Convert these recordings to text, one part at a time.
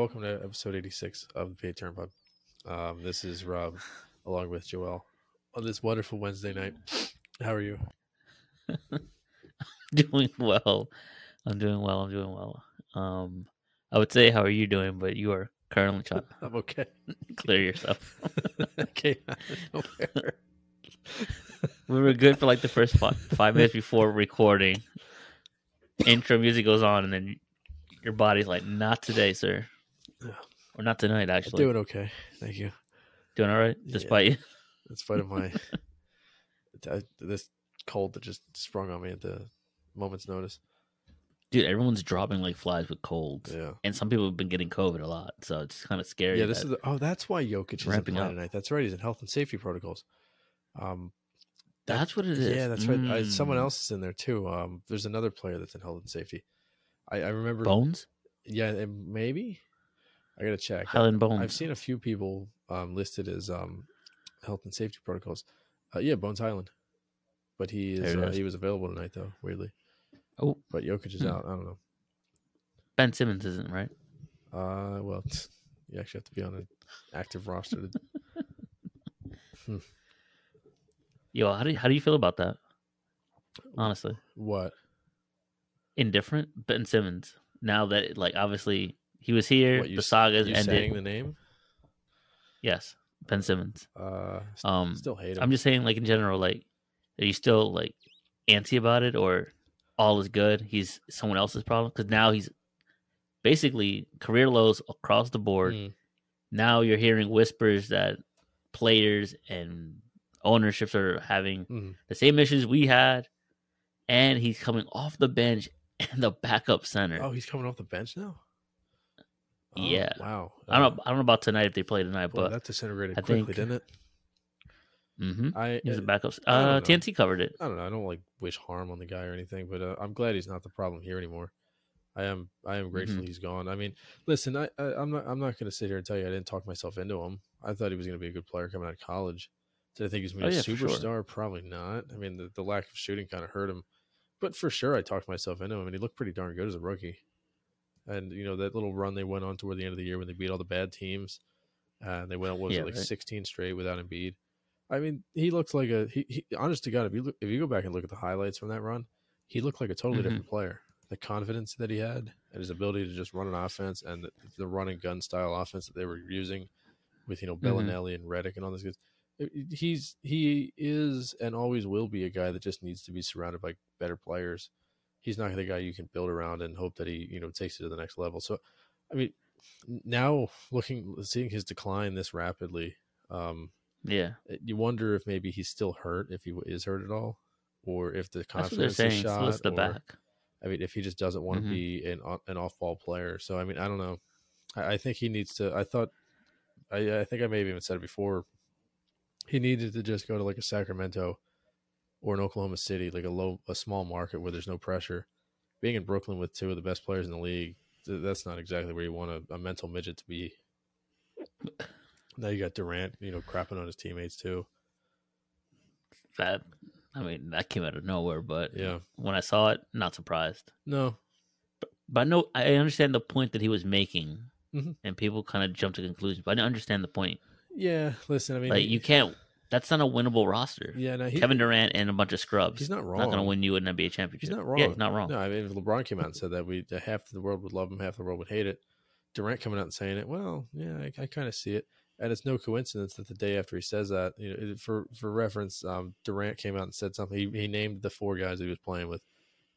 welcome to episode 86 of the PA Turn. Um, this is Rob, along with Joel, on this wonderful Wednesday night. How are you? doing well. I'm doing well. I'm doing well. Um, I would say, how are you doing? But you are currently trying to I'm okay. clear yourself. okay. we were good for like the first five, five minutes before recording. Intro music goes on, and then your body's like, "Not today, sir," Yeah. or "Not tonight." I'm Actually, doing okay. Thank you. doing all right, Yeah. despite you. In spite of my th- this cold that just sprung on me at the moment's notice. Dude, everyone's dropping like flies with colds, Yeah. and some people have been getting COVID a lot, so it's kind of scary. Yeah, this is the, oh, that's why Jokic is Ramping up. tonight. That's right. He's in health and safety protocols. Um, that- that's what it is. Yeah, that's right. I, someone Mm. else is in there too. Um, there's another player that's in health and safety. I, I remember. Bones, Yeah, maybe I gotta check. Hyland Bones. I've seen a few people um, listed as um, health and safety protocols. Uh, yeah, Bones Hyland, but he is, uh, is, he was available tonight though. Weirdly, Oh, but Jokic is Hmm. out. I don't know. Ben Simmons isn't right. Uh, well, you actually have to be on an active roster. To, Yo, how do you, how do you feel about that? Honestly, what? indifferent. Ben Simmons. Now that like obviously he was here, What, you the saga's You ended. saying the name? Yes, Ben Simmons. Uh, Um, still hate him. I'm just saying, like in general, like are you still like antsy about it, or all is good? He's someone else's problem because now he's basically career lows across the board. Mm. Now you're hearing whispers that players and ownerships are having Mhm. the same issues we had, and he's coming off the bench and the backup center. Oh, he's coming off the bench now. Oh, Yeah. Wow. I don't know. I don't know about tonight if they play tonight, Boy, but that disintegrated I quickly, think- didn't it? Mm-hmm. I he was a uh, backup. Uh. TNT covered it. I don't know. I don't like wish harm on the guy or anything, but uh, I'm glad he's not the problem here anymore. I am. I am grateful Mm-hmm. he's gone. I mean, listen, I, I I'm not. I'm not going to sit here and tell you I didn't talk myself into him. I thought he was going to be a good player coming out of college. Did I think he was going Oh, to yeah, be a for sure. superstar? Probably not. I mean, the, the lack of shooting kind of hurt him, but for sure, I talked myself into him, and he looked pretty darn good as a rookie. And you know that little run they went on toward the end of the year when they beat all the bad teams, and they went what was Yeah, it like right. 16 straight without Embiid. I mean, he looked like a he, he. Honest to God, if you look, if you go back and look at the highlights from that run, he looked like a totally Mhm. different player. The confidence that he had and his ability to just run an offense and the, the run and gun style offense that they were using with you know Mhm. Belinelli and Redick and all this. Guys. He's he is and always will be a guy that just needs to be surrounded by better players. He's not the guy you can build around and hope that he you know takes it to the next level. So, I mean, now looking seeing his decline this rapidly, um, Yeah, you wonder if maybe he's still hurt, if he is hurt at all, or if the that's what they're confidence is shot. it's the or- back. I mean, if he just doesn't want to Mhm. be an an off ball player. So I mean, I don't know. I, I think he needs to. I thought, I, I think I may have even said it before. He needed to just go to like a Sacramento or in Oklahoma City, like a low, a small market where there's no pressure. Being in Brooklyn with two of the best players in the league, th- that's not exactly where you want a, a mental midget to be. Now you got Durant, you know, crapping on his teammates too. That I mean, that came out of nowhere. But Yeah, when I saw it, not surprised. no, But no, I understand the point that he was making, Mhm. and people kind of jumped to conclusions. But I didn't understand the point. yeah. Listen, I mean, Like you can't. That's not a winnable roster. Yeah, no, he, Kevin Durant and a bunch of scrubs. he's not wrong. not going to win you an NBA championship. He's not wrong. Yeah, he's not wrong. No, I mean, if LeBron came out and said that, we half the world would love him, half the world would hate it. Durant coming out and saying it, well, yeah, I, I kind of see it, and it's no coincidence that the day after he says that, you know, for for reference, um, Durant came out and said something. He, he named the four guys he was playing with,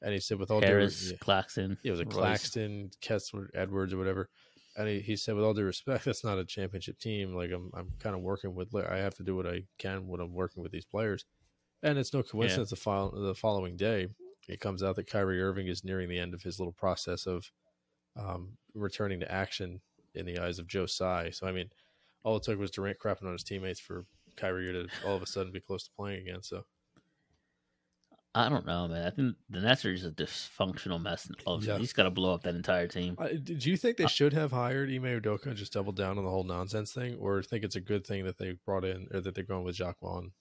and he said with all Harris, due, yeah, Claxton. yeah, it was a Royce. Claxton, Kessler, Edwards, or whatever. And he, he said, with all due respect, that's not a championship team. Like I'm, I'm kind of working with. I have to do what I can when I'm working with these players. And it's no coincidence. The, fol- the following day, it comes out that Kyrie Irving is nearing the end of his little process of um, returning to action in the eyes of Joe Tsai. So I mean, all it took was Durant crapping on his teammates for Kyrie to all of a sudden be close to playing again. So I don't know, man. I think the Nets are just a dysfunctional mess. Oh, Yeah. He's got to blow up that entire team. Uh, did you think they should have hired Ime Udoka and just doubled down on the whole nonsense thing, or think it's a good thing that they brought in or that they're going with Jacque Vaughn?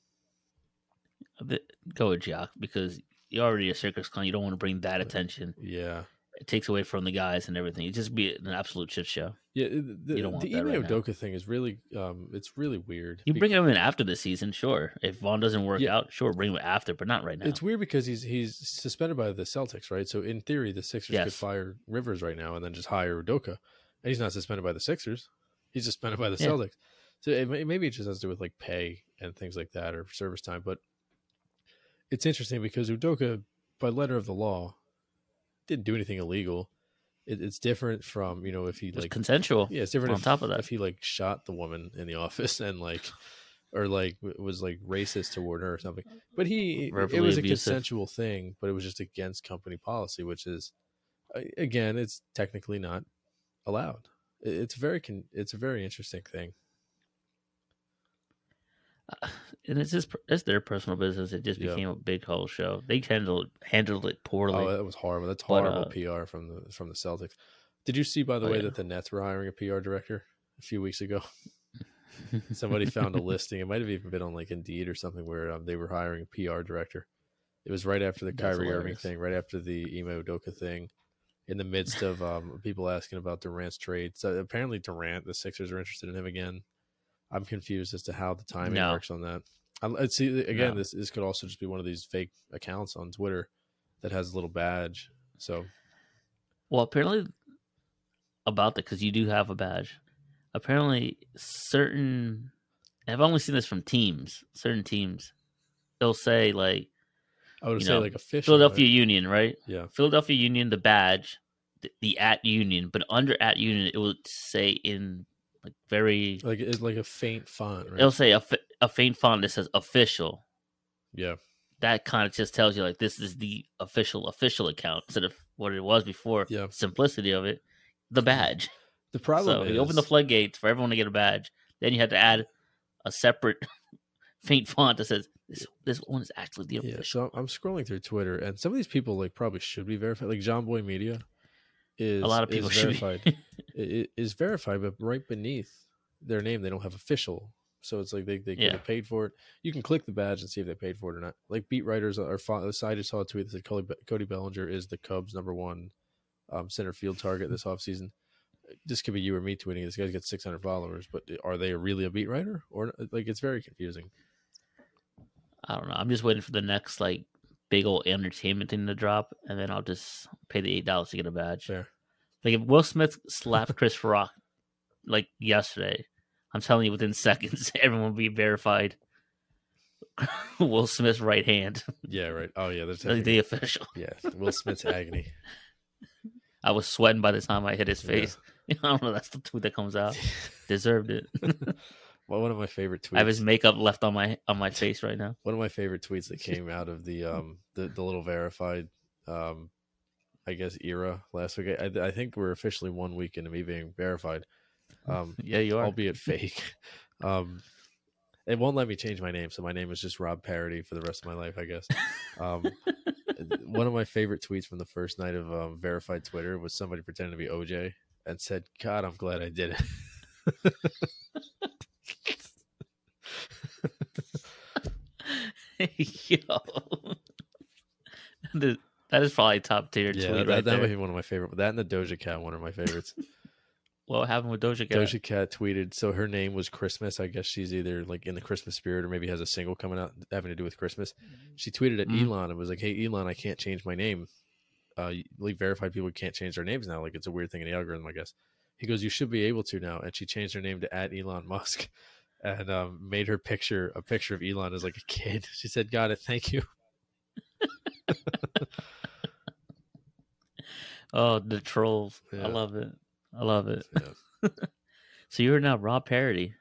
Go with Jock because you're already a circus clown. You don't want to bring that attention. Yeah, it takes away from the guys and everything. It just be an absolute shit show. Yeah, the, You don't want the Ime right now. Thing is really, um, it's really weird. You bring him in after the season, sure. If Vaughn doesn't work Yeah. out, sure, bring him after, but not right now. It's weird because he's he's suspended by the Celtics, right? So in theory, the Sixers could fire Rivers right now and then just hire Udoka, and he's not suspended by the Sixers. He's suspended by the Yeah. Celtics. So it, maybe it just has to do with like pay and things like that or service time. But it's interesting because Udoka, by letter of the law, didn't do anything illegal. It, it's different from you know if he It like consensual. yeah, it's different on if, top of that. if he like shot the woman in the office and like or like was like racist toward her or something. But he it Verbally was a consensual thing, but it was just against company policy, which is uh, again, it's technically not allowed. It- It's very con- it's a very interesting thing. And it's just it's their personal business. It just Yeah. became a big whole show. They handled handled it poorly. Oh, that was horrible. That's But, horrible uh, PR from the from the Celtics. Did you see by the Oh, way yeah. that the Nets were hiring a PR director a few weeks ago? Somebody found a listing. It might have even been on like Indeed or something where um, they were hiring a PR director. It was right after the That's Kyrie Irving thing, right after the Ime Udoka thing, in the midst of um, people asking about Durant's trade. So apparently Durant, the Sixers are interested in him again. I'm confused as to how the timing No. works on that. I, see again. No. This this could also just be one of these fake accounts on Twitter that has a little badge. So Well, apparently about that because you do have a badge. Apparently, certain I've only seen this from teams. Certain teams, they'll say like I would say know, like official Philadelphia right? Union, right? Yeah, Philadelphia Union, the badge, the, the at Union, but under at Union, it would say in like very. like it's like a faint font, right? It'll say a, a faint font that says official. yeah, That kind of just tells you like this is the official official account instead of what it was before. yeah. Simplicity of it, the badge. The problem so is you open the floodgates for everyone to get a badge. Then you had to add a separate faint font that says this. This one is actually the official. Yeah, official. so I'm scrolling through Twitter, and some of these people like probably should be verified. Like John Boy Media is a lot of people should verified. be. is verified, but right beneath their name, they don't have official. So it's like they they could Yeah. have paid for it. You can click the badge and see if they paid for it or not. Like beat writers are. side just saw a tweet that said Cody, Cody Bellinger is the Cubs' number one um, center field target this offseason. This could be you or me tweeting. This guy's got 600 followers, but are they really a beat writer or like it's very confusing? I don't know. I'm just waiting for the next like big old entertainment thing to drop, and then I'll just pay the eight dollars to get a badge. Fair. Like if Will Smith slapped Chris Rock like yesterday, I'm telling you, within seconds, everyone will be verified. Will Smith's right hand, Yeah, right. Oh yeah, there's like the official. yeah. Will Smith's agony. I was sweating by the time I hit his Yeah. face. I don't know. That's the tweet that comes out. Deserved it. Well, one of my favorite tweets. I have his makeup left on my on my face right now. one of my favorite tweets that came out of the um the, the little verified um I guess era last week. I, I think we're officially one week into me being verified, um, Yeah, you are. albeit fake. Um, it won't let me change my name, so my name is just Rob Parody for the rest of my life, I guess. Um, one of my favorite tweets from the first night of um, verified Twitter was somebody pretending to be OJ and said, "God, I'm glad I did it." Yo, The- that is probably top tier yeah, tweet that, right that might be one of my favorite. That and the Doja Cat, one of my favorites. What happened with Doja Cat? Doja Cat tweeted, so her name was Christmas. I guess she's either like in the Christmas spirit or maybe has a single coming out having to do with Christmas. She tweeted at Mhm. Elon and was like, "Hey Elon, I can't change my name. Uh, like verified people can't change their names now. Like it's a weird thing in the algorithm, I guess." He goes, "You should be able to now." And she changed her name to at Elon Musk, and um, made her picture a picture of Elon as like a kid. She said, "Got it, thank you." Oh, the trolls! Yeah. I love it. I love it. Yeah, So you're now Rob Parody.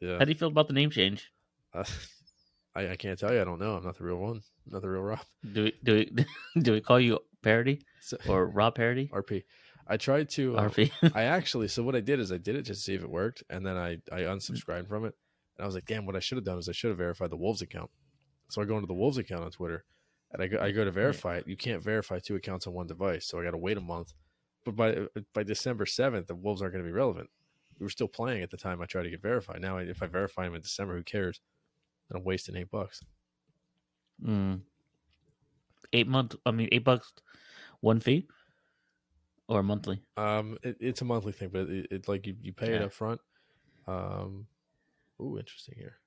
yeah. How do you feel about the name change? Uh, I, I can't tell you. I don't know. I'm not the real one. I'm not the real Rob. Do we do we, do we call you Parody So, or Rob Parody? RP. I tried to. um, RP. I actually, so what I did is I did it just to see if it worked, and then I I unsubscribed from it, and I was like, damn, what I should have done is I should have verified the Wolves account. So I go into the Wolves account on Twitter, and I go I go to verify it. You can't verify two accounts on one device, so I got to wait a month. But by by December seventh, the Wolves aren't going to be relevant. We were still playing at the time I tried to get verified. Now, if I verify them in December, who cares? And I'm wasting eight bucks. Mm. Eight month. I mean, eight bucks, one fee. or monthly? Um, it, it's a monthly thing, but it, it's like you, you pay it up front. Um, ooh, interesting here.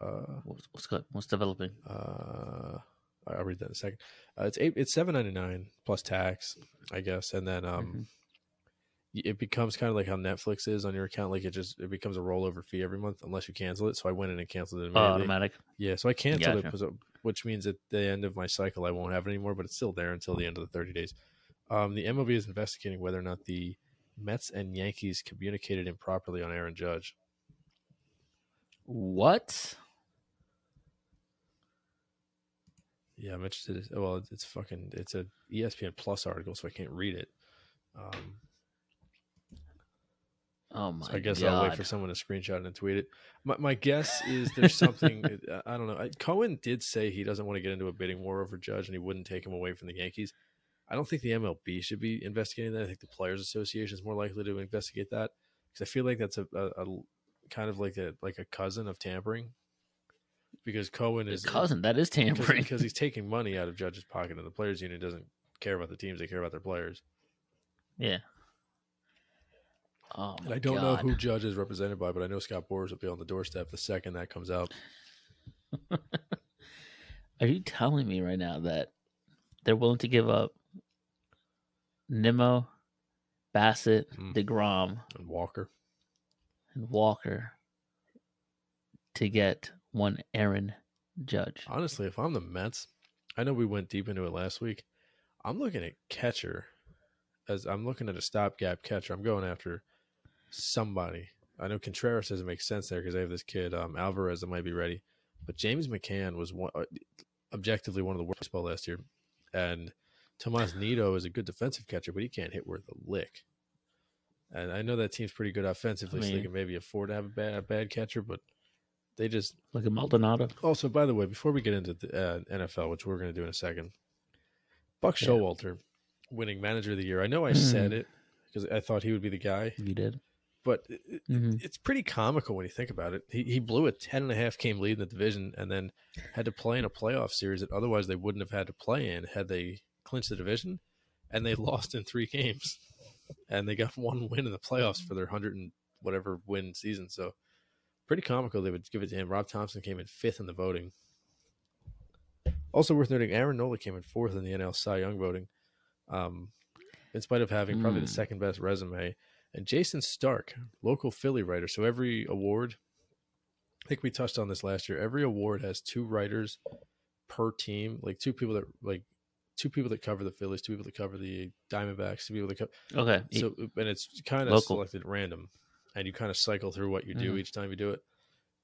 Uh, What's what's, what's developing? uh, I'll read that in a second. Uh, it's eight. It's seven ninety nine plus tax, I guess, and then um, Mhm. it becomes kind of like how Netflix is on your account. Like it just it becomes a rollover fee every month unless you cancel it. So I went in and canceled it Oh, automatic. Yeah, so I canceled it, Gotcha. 'cause, uh, which means at the end of my cycle I won't have it anymore, but it's still there until the end of the 30 days. Um, the MLB is investigating whether or not the Mets and Yankees communicated improperly on Aaron Judge. What? Yeah, I'm interested. Well, it's- fucking it's a ESPN Plus article, so I can't read it. Um, Oh my so I guess god! I'll wait for someone to screenshot it and tweet it. My, my guess is there's something I- I don't know. I- Cohen did say he doesn't want to get into a bidding war over Judge, and he wouldn't take him away from the Yankees. I don't think the MLB should be investigating that. I think the Players Association is more likely to investigate that because I feel like that's a, a, a kind of like a like a cousin of tampering. Because Cohen His is cousin. That is because, tampering. because he's taking money out of Judge's pocket, and the Players Union doesn't care about the teams; they care about their players. yeah. Oh And my I don't know God. who Judge is represented by, but I know Scott Boras will be on the doorstep the second that comes out. Are you telling me right now that they're willing to give up Nimmo, Bassitt, Mm. deGrom, And Walker, and Walker to get one Aaron Judge? honestly, if I'm the Mets, I know we went deep into it last week. I'm looking at catcher as I'm looking at a stopgap catcher. I'm going after somebody. I know Contreras doesn't make sense there because they have this kid um, Alvarez that might be ready, but James McCann was one, uh, objectively one of the worst baseball last year, and Tomas Nido is a good defensive catcher, but he can't hit worth a lick. And I know that team's pretty good offensively, I so they can maybe afford to have a bad, a bad catcher, but they just Look at Maldonado. also, by the way, before we get into the uh, NFL, which we're going to do in a second, Buck Yeah. Showalter winning Manager of the Year. I know I Mm. said it because I thought he would be the guy, You did. but it, it- hmm it's pretty comical when you think about it. He, he blew a 10 and a half game lead in the division and then had to play in a playoff series that otherwise they wouldn't have had to play in had they clinched the division. And they lost in three games. And they got one win in the playoffs for their 100 and whatever win season. So pretty comical they would give it to him. Rob Thomson came in fifth in the voting. Also worth noting, Aaron Nola came in fourth in the NL Cy Young voting, um, in spite of having probably the Hmm. second best resume. And Jayson Stark, local Philly writer. So every award, I think we touched on this last year. Every award has two writers per team, like two people that like two people that cover the Phillies, two people that cover the Diamondbacks, two people that cover. Okay. So and it's kind of Local. selected at random, and you kind of cycle through what you do Mhm. each time you do it.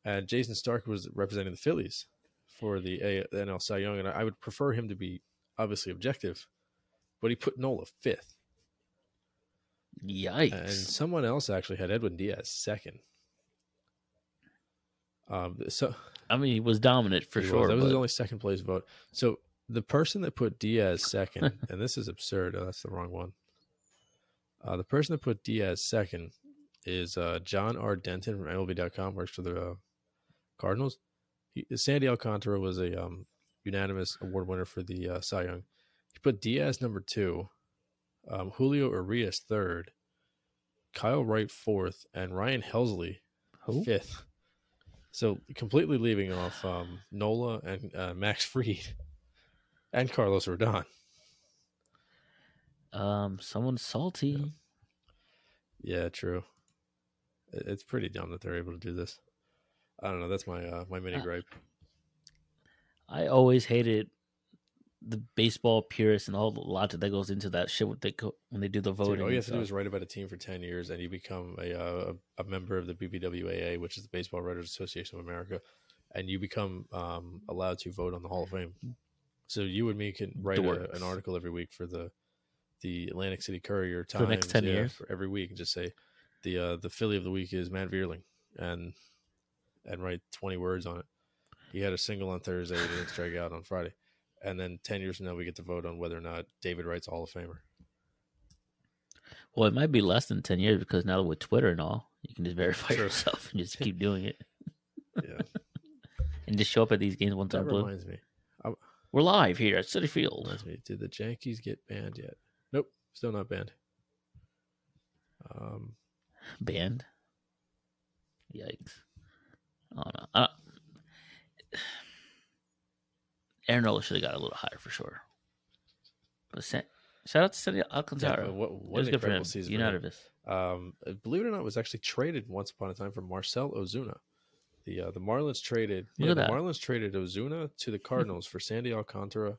And Jayson Stark was representing the Phillies for the, A- the NL Cy Young, and I would prefer him to be obviously objective, but he put Nola fifth, Yikes. and someone else actually had Edwin Diaz second. Um, so I mean, he was dominant for He was. sure. That was but- his only second place vote. So the person that put Diaz second, and this is absurd. Oh, that's the wrong one. Uh, the person that put Diaz second is uh, John R. Denton from MLB.com, works for the uh, Cardinals. He, Sandy Alcantara was a um, unanimous award winner for the uh, Cy Young. He put Diaz number two, um, Julio Urias third, Kyle Wright fourth, and Ryan Helsley Who? fifth. So completely leaving off um, Nola and uh, Max Fried and Carlos Rodon. Um, someone's salty. Yeah, true. It's pretty dumb that they're able to do this. I don't know. That's my uh, my mini Uh, gripe. I always hated the baseball purists and all the logic that goes into that shit when they go, when they do the Dude, voting. all you have to do is write about a team for ten years, and you become a uh, a member of the BBWAA, which is the Baseball Writers Association of America, and you become um, allowed to vote on the Hall of Fame. So you and me can write a, an article every week for the the Atlantic City Courier For Times the next 10 yeah, years? for every week, and just say the uh, the Philly of the week is Matt Vierling, and and write twenty words on it. He had a single on Thursday, he didn't strike out on Friday, and then ten years from now we get to vote on whether or not David Wright's a Hall of Famer. Well, it might be less than ten years because now with Twitter and all, you can just verify True. yourself and just keep doing it Yeah, and just show up at these games once that I'm blue. reminds me. We're live here at Citi Field. Reminds me. Did the Yankees get banned yet? Nope, still not banned. Um, Banned. Yikes! I don't know. Uh, Aaron Nola should have got a little higher for sure. But shout out to Sandy Alcantara. yeah, what, it what was good for him. season. Unitedist. Um, believe it or not, was actually traded once upon a time for Marcel Ozuna. The uh, the Marlins traded Look yeah, the that. Marlins traded Ozuna to the Cardinals for Sandy Alcantara,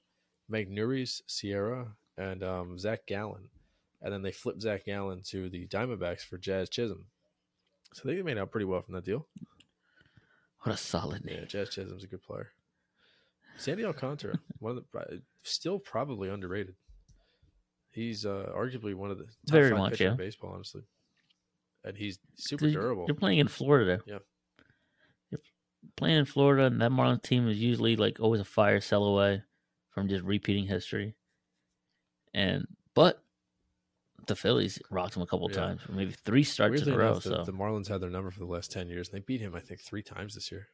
Magneuris Sierra, and um, Zach Gallen, and then they flipped Zach Gallen to the Diamondbacks for Jazz Chisholm. So they made out pretty well from that deal. What a solid name. Yeah, Jazz Chisholm's a good player. Sandy Alcantara, one of the still probably underrated. He's uh, arguably one of the top Very five much, pitchers yeah. in baseball, honestly. And he's super Dude, durable. You're playing in Florida. Yeah. Playing in Florida, and that Marlins team is usually like always a fire sell away from just repeating history. And but the Phillies rocked him a couple Yeah. times, maybe three starts Weirdly in a row. enough, the, so the Marlins had their number for the last ten years, and they beat him, I think, three times this year.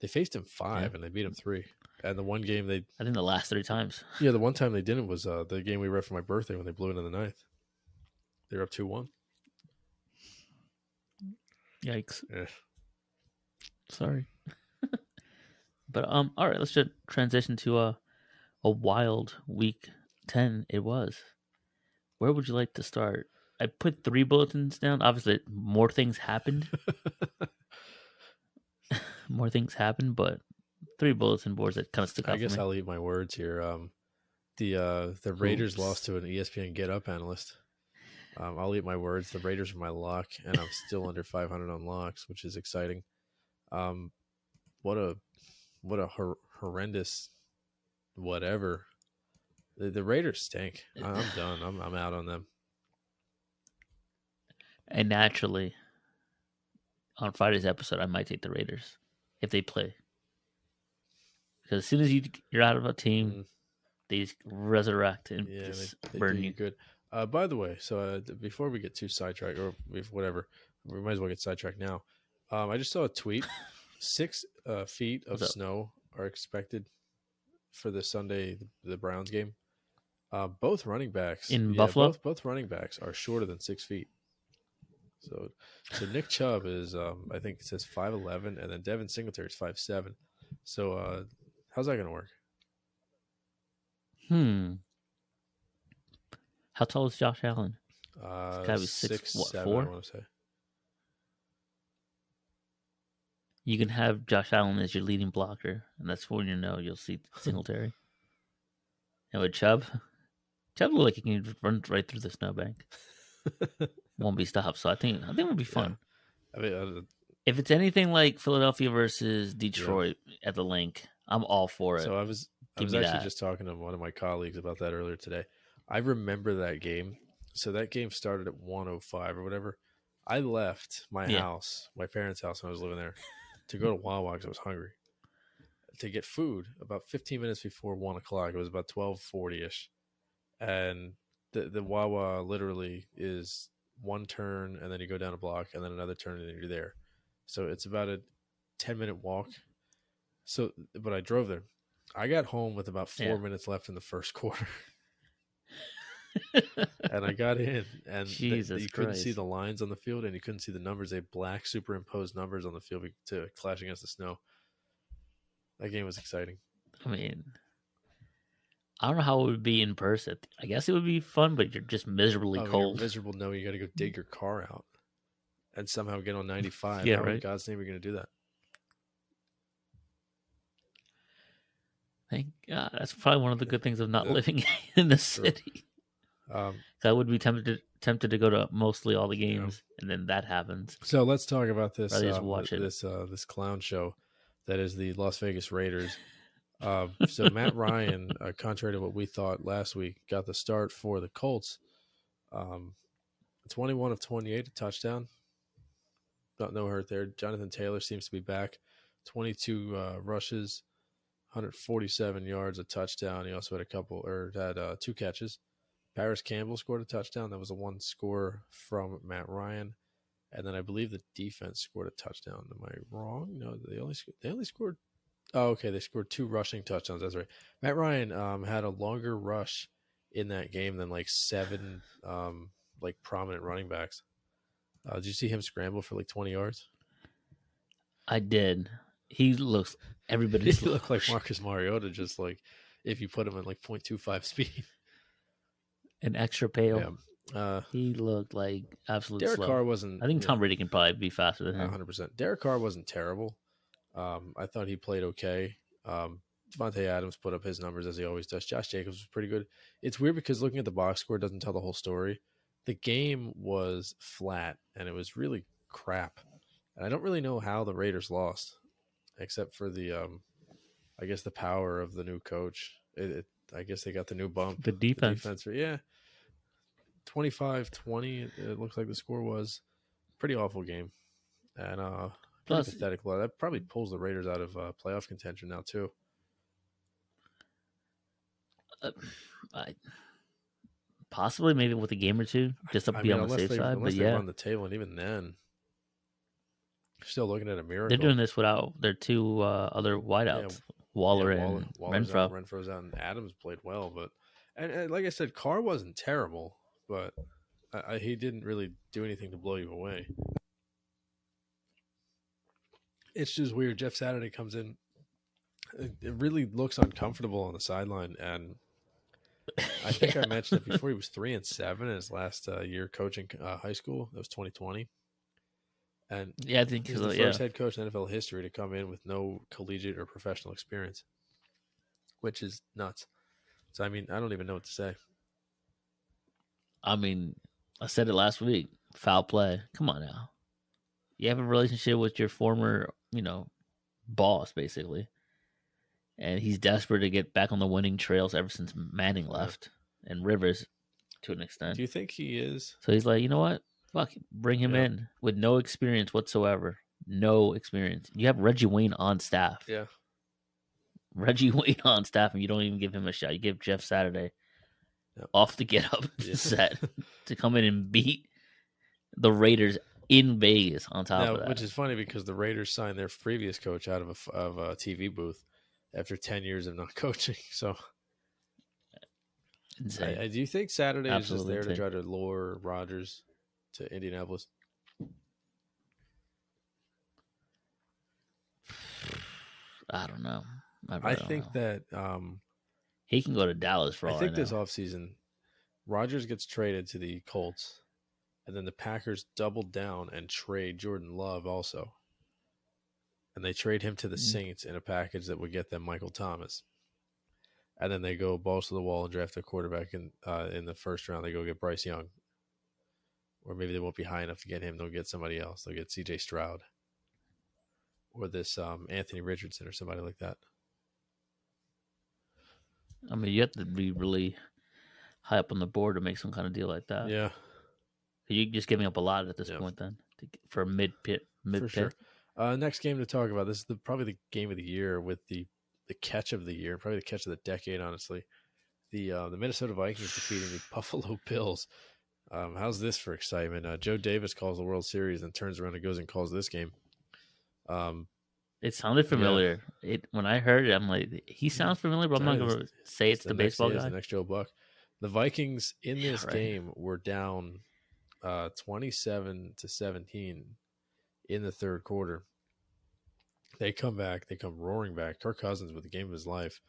They faced him five, Yeah. and they beat him three. And the one game they, I think the last three times. yeah, the one time they didn't was uh, the game we read for my birthday when they blew it in the ninth. They were up two one. Yikes! Yeah. Sorry. but um, all right, let's just transition to a a wild week ten. It was. Where would you like to start? I put three bulletins down. Obviously, more things happened. more things happened, but three bulletin boards that kind of stuck out I guess. I'll eat my words here. Um, the uh, the Raiders Oops. lost to an ESPN Get Up analyst. Um, I'll eat my words. The Raiders are my lock, and I'm still under 500 on locks, which is exciting. Um, what a what a hor- horrendous whatever. The, the Raiders stink. I'm done. I'm I'm out on them. And naturally, on Friday's episode, I might take the Raiders if they play. Because as soon as you you're out of a team, Mm. they resurrect and Yeah, just they, they burn you. good. Uh, by the way, so uh, before we get too sidetracked, or whatever, we might as well get sidetracked now. Um, I just saw a tweet: six uh, feet of snow are expected for the Sunday the Browns game. Uh, both running backs In yeah, Buffalo? both, both running backs are shorter than six feet. So, so Nick Chubb is, um, I think it says five eleven, and then Devin Singletary is five seven. So, uh, how's that going to work? Hmm. How tall is Josh Allen? Uh, gotta be six, what, seven, four? I want to say. You can have Josh Allen as your leading blocker, and that's when you know you'll see Singletary. and with Chubb, Chubb look like he can run right through the snowbank. Won't be stopped. So I think I think it'll be fun. I mean, uh, If it's anything like Philadelphia versus Detroit at the Linc, I'm all for it. So I was I was actually that. just talking to one of my colleagues about that earlier today. I remember that game. So that game started at 105 or whatever. I left my Yeah. house, my parents' house when I was living there, to go to Wawa because I was hungry. To get food about 15 minutes before one o'clock. It was about 12:40 ish, and the the Wawa literally is one turn and then you go down a block and then another turn and then you're there. So it's about a 10 minute walk. So, but I drove there. I got home with about four Yeah. minutes left in the first quarter. And I got in, and th- you couldn't see the lines on the field, and you couldn't see the numbers. They black superimposed numbers on the field to clash against the snow. That game was exciting. I mean, I don't know how it would be in person. I guess it would be fun, but you're just miserably Oh, you're cold. miserable. No, you got to go dig your car out and somehow get on 95. Yeah, How in right. God's name are you going to do that? Thank God. That's probably one of the good things of not living in the city. Um, I would be tempted to, tempted to go to mostly all the games, and then that happens. So let's talk about this Rather just um, watch it. this uh, this clown show that is the Las Vegas Raiders. Uh, so Matt Ryan, uh, contrary to what we thought last week, got the start for the Colts. Um, Twenty one of twenty eight, a touchdown. Not no hurt there. Jonathan Taylor seems to be back. Twenty two uh, rushes, one hundred forty seven yards, a touchdown. He also had a couple or had uh, two catches. Parris Campbell scored a touchdown. That was a one score from Matt Ryan. And then I believe the defense scored a touchdown. Am I wrong? No, they only sc- they only scored. Oh, okay, they scored two rushing touchdowns. That's right. Matt Ryan um, had a longer rush in that game than like seven um, like prominent running backs. Uh, did you see him scramble for like 20 yards? I did. He looks everybody. He looked like Marcus Mariota, just like if you put him at like 0.25 speed. An extra pale. Yeah. Uh, He looked like absolute Derek slow. Carr wasn't. I think Tom Brady can probably be faster than him. 100%. Derek Carr wasn't terrible. Um, I thought he played okay. Um, Davante Adams put up his numbers as he always does. Josh Jacobs was pretty good. It's weird because looking at the box score doesn't tell the whole story. The game was flat and it was really crap. And I don't really know how the Raiders lost, except for the, um, I guess, the power of the new coach. It, it, I guess they got the new bump. The The defense. defense, yeah. 25 20, it, it looks like the score was. Pretty awful game. And uh, Plus, pathetic. That probably pulls the Raiders out of uh, playoff contention now, too. I, possibly maybe with a game or two, just to I be mean, on the safe they, side. But yeah, run the table, and even then, still looking at a miracle. they're doing this without their two uh, other wideouts, Waller Yeah, and Waller's Renfrow. Out, Renfrow's out, and Adams played well, but and, and like I said, Carr wasn't terrible, but I, I, he didn't really do anything to blow you away. It's just weird. Jeff Saturday comes in. It, it really looks uncomfortable on the sideline, and I think I mentioned it before. He was three and seven in his last uh, year coaching uh, high school. That was 2020, and Yeah, I think He's so, the yeah. first head coach in NFL history to come in with no collegiate or professional experience, which is nuts. So I mean, I don't even know what to say. I mean, I said it last week. Foul play. Come on now. You have a relationship with your former, you know, boss, basically. And he's desperate to get back on the winning trails ever since Manning left and Rivers to an extent. Do you think he is? So he's like, you know what? Fuck, bring him Yeah. in with no experience whatsoever. No experience. You have Reggie Wayne on staff. Yeah. Reggie Wayne on staff, and you don't even give him a shot. You give Jeff Saturday Yep. off the get up Yeah. set to come in and beat the Raiders in Vegas on top Now, of that. which is funny because the Raiders signed their previous coach out of a of a TV booth after ten years of not coaching. So, insane. I, I, do you think Saturday is just Absolutely there to try to lure Rodgers to Indianapolis? I don't know. I, I really don't think know. that um, he can go to Dallas for all I I, think know. this offseason, Rodgers gets traded to the Colts, and then the Packers double down and trade Jordan Love also. And they trade him to the Mm. Saints in a package that would get them Michael Thomas. And then they go balls to the wall and draft a quarterback in uh, in the first round. They go get Bryce Young, or maybe they won't be high enough to get him. They'll get somebody else. They'll get C.J. Stroud, or this um, Anthony Richardson, or somebody like that. I mean, you have to be really high up on the board to make some kind of deal like that. yeah, You're just giving up a lot at this Yeah. point, then, to, for a mid pit, mid for pit. sure. Uh, next game to talk about. This is the probably the game of the year with the the catch of the year, probably the catch of the decade. Honestly, the uh, the Minnesota Vikings defeating the Buffalo Bills. Um, how's this for excitement? Uh, Joe Davis calls the World Series and turns around and goes and calls this game. Um, It sounded familiar. It when I heard it, I'm like, he sounds familiar, but I'm not to say it's, the, next, baseball yeah, guy. the next Joe Buck. The Vikings in Yeah, this right. game were down uh, 27 to 17 in the third quarter. They come back. They come roaring back. Kirk Cousins with the game of his life.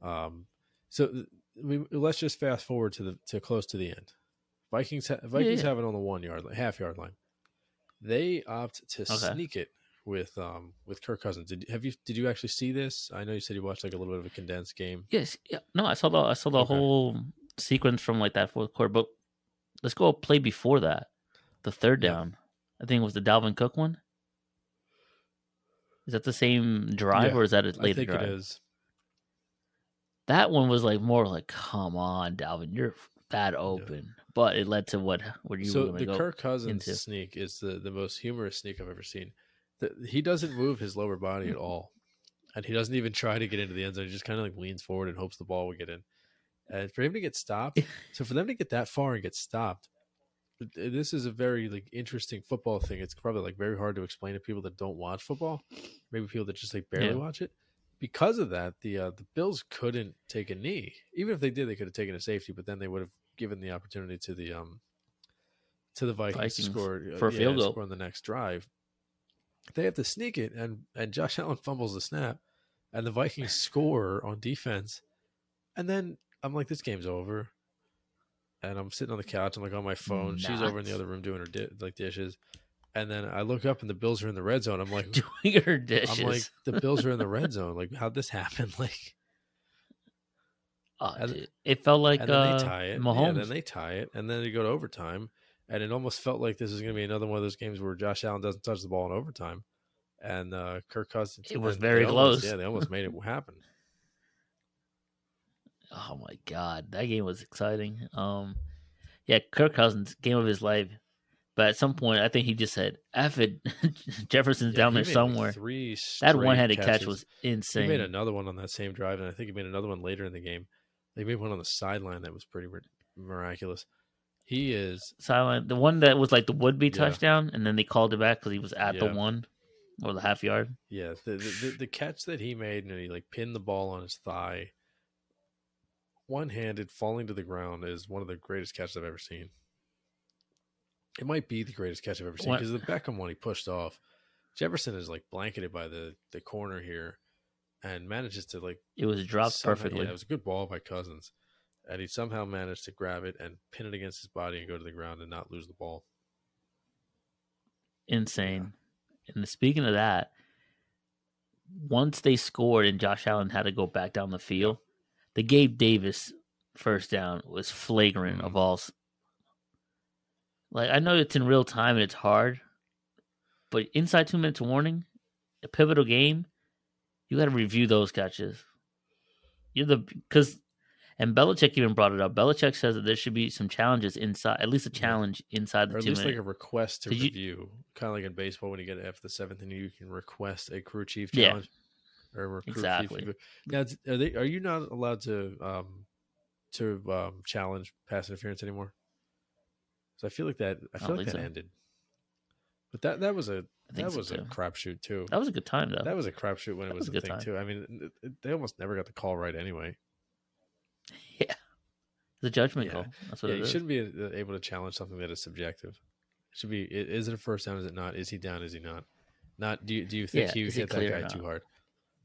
Um, so we, let's just fast forward to the to close to the end. Vikings ha- Vikings yeah. have it on the one yard line, half yard line. They opt to Okay. sneak it with um with Kirk Cousins. Did have you did you actually see this? I know you said you watched like a little bit of a condensed game. Yes, yeah. No, I saw the I saw the Okay. whole sequence from like that fourth quarter. But let's go play before that. The third Yeah. down. I think it was the Dalvin Cook one. Is that the same drive Yeah, or is that a later think drive? it is. That one was like more like, come on, Dalvin, you're that open. But it led to what where you were so going to the. Kirk Cousins into. sneak is the, the most humorous sneak I've ever seen. He doesn't move his lower body at all, and he doesn't even try to get into the end zone. He just kind of like leans forward and hopes the ball will get in. And for him to get stopped, so for them to get that far and get stopped, this is a very like interesting football thing. It's probably like very hard to explain to people that don't watch football, maybe people that just like barely Yeah. watch it. Because of that, the uh, the Bills couldn't take a knee. Even if they did, they could have taken a safety, but then they would have given the opportunity to the um to the Vikings, Vikings score for a yeah, field goal. score on the next drive. They have to sneak it, and and Josh Allen fumbles the snap, and the Vikings score on defense, and then I'm like, this game's over, and I'm sitting on the couch, I'm like on my phone. She's over in the other room doing her di- like dishes, and then I look up and the Bills are in the red zone. I'm like, Doing her dishes. I'm like, the Bills are in the red zone. Like, how'd this happen? Like, oh, and- It felt like and then uh, they tie it. Yeah, Mahomes. then they tie it, and then they go to overtime. And it almost felt like this is going to be another one of those games where Josh Allen doesn't touch the ball in overtime, and uh, Kirk Cousins. It was very almost- close. Yeah, they almost made it happen. oh my god, that game was exciting. Um, yeah, Kirk Cousins game of his life. But at some point, I think he just said, "F it." Jefferson's Yeah, down there somewhere. Three That one-handed catch was insane. He made another one on that same drive, and I think he made another one later in the game. They made one on the sideline that was pretty miraculous. He is Silent. The one that was like the would-be Yeah. touchdown, and then they called it back because he was at the one or the half yard. Yeah, the, the the the catch that he made and he like pinned the ball on his thigh, one handed falling to the ground is one of the greatest catches I've ever seen. It might be the greatest catch I've ever seen because the Beckham one he pushed off. Jefferson is like blanketed by the the corner here, and manages to like It was dropped somehow- perfectly. Yeah, it was a good ball by Cousins, and he somehow managed to grab it and pin it against his body and go to the ground and not lose the ball. Insane. And speaking of that, once they scored and Josh Allen had to go back down the field, the Gabe Davis first down was flagrant of Mhm. all. Like I know it's in real time and it's hard, but inside two minutes warning, a pivotal game, you got to review those catches. You're the because, and Belichick even brought it up. Belichick says that there should be some challenges inside, at least a Yeah. challenge inside the or at least like a request to Did you- review, kind of like in baseball when you get after the seventh and you can request a crew chief Yeah. challenge. Or a crew Exactly. Chief. Now, are they? Are you not allowed to um to um challenge pass interference anymore? So I feel like that. I I feel don't like that so. ended. But that that was a I that so was a too. crapshoot too. That was a good time though. That was a crapshoot when it was, was a a good thing time. too. I mean, they almost never got the call right anyway. the judgment Yeah. call. That's what Yeah, it you is. shouldn't be uh, able to challenge something that is subjective. It should be is it a first down? Is it not? Is he down? Is he not? Not. Do you, do you think Yeah, he hit that guy too hard?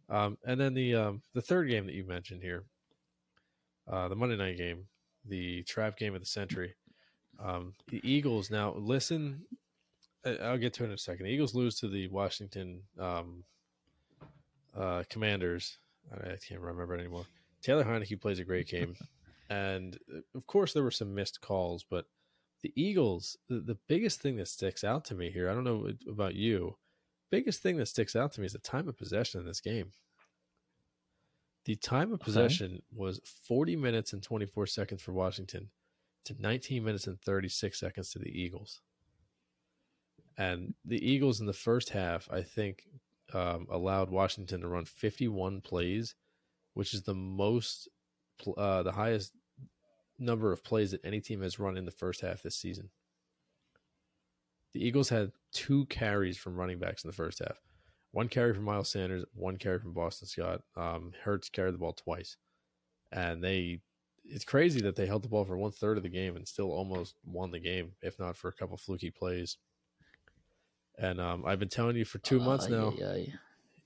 Um, and then the um, the third game that you mentioned here, uh, the Monday night game, the trap game of the century. Um, the Eagles now listen. I'll get to it in a second. The Eagles lose to the Washington um, uh, Commanders. I I can't remember it anymore. Taylor Heinicke plays a great game, and uh, of course there were some missed calls, but the Eagles, the, the biggest thing that sticks out to me here, I don't know about you, biggest thing that sticks out to me is the time of possession in this game. The time of Okay. possession was 40 minutes and 24 seconds for Washington to 19 minutes and 36 seconds to the Eagles. And the Eagles in the first half, I think, um, allowed Washington to run 51 plays, which is the most, uh, the highest number of plays that any team has run in the first half this season. The Eagles had two carries from running backs in the first half. One carry from Miles Sanders, one carry from Boston Scott. Um, Hurts carried the ball twice, and they. It's crazy that they held the ball for one third of the game and still almost won the game, if not for a couple fluky plays. And um, I've been telling you for two months now, ay, ay.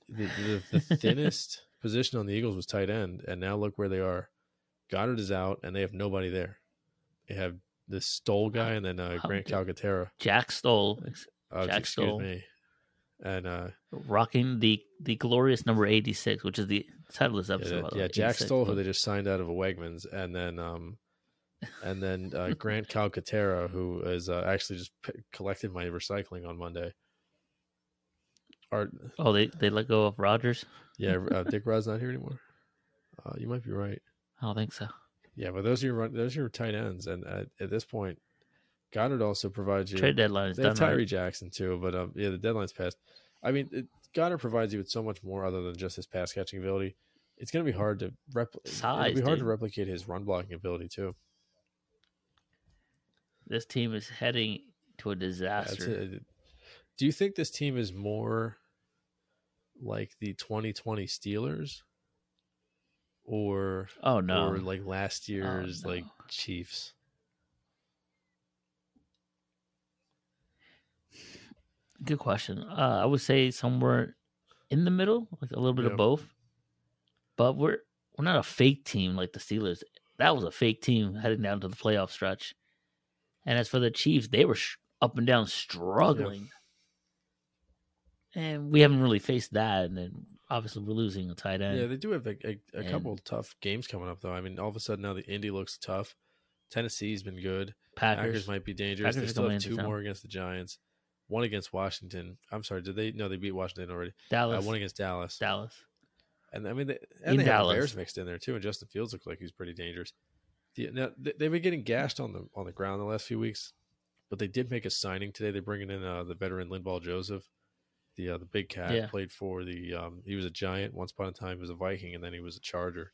the, the, the thinnest position on the Eagles was tight end, and now look where they are. Goedert is out, and they have nobody there. They have this Stoll guy, and then uh, Grant Calcaterra. Jack Stoll Uh, Jack excuse Stoll. me. And uh, rocking the the glorious number eighty six, which is the title of this episode. yeah, way, Jack 86, Stoll, who they just signed out of a Wegmans, and then um, and then uh, Grant Calcaterra, who is uh, actually just p- collected my recycling on Monday. Are Oh, they they let go of Rodgers. yeah, uh, Dick Rod's not here anymore. Uh, you might be right. I don't think so. Yeah, but those are your those are your tight ends, and at, at this point, Goedert also provides you. Trade deadline is they done. have Tyree Right? Jackson too, but um, yeah, the deadline's passed. I mean, it, Goedert provides you with so much more other than just his pass catching ability. It's going to be hard to replicate. It'll be hard to replicate his run blocking ability too. This team is heading to a disaster. it. Do you think this team is more like the 2020 Steelers, or Oh no! or like last year's no. like Chiefs? Good question. Uh, I would say somewhere in the middle, like a little bit Yeah. of both. But we're we're not a fake team like the Steelers. That was a fake team heading down to the playoff stretch. And as for the Chiefs, they were sh- up and down struggling. And we haven't really faced that. And then obviously we're losing a tight end. Yeah, they do have a, a, a couple tough games coming up, though. I mean, all of a sudden now the Indy looks tough. Tennessee's been good. Packers. Packers, might be dangerous. Packers they still have two more against the Giants. One against Washington. I'm sorry, did they? No, they beat Washington already. Uh, Dallas. one against Dallas. Dallas. And I mean, they, In and they have the Dallas. Bears mixed in there too. And Justin Fields looked like he's pretty dangerous. The, now they- they've been getting gashed on the on the ground the last few weeks, but they did make a signing today. They're bringing in uh, the veteran Linval Joseph, the uh, the big cat. Yeah. Played for the um, he was a Giant once upon a time. He was a Viking, and then he was a Charger.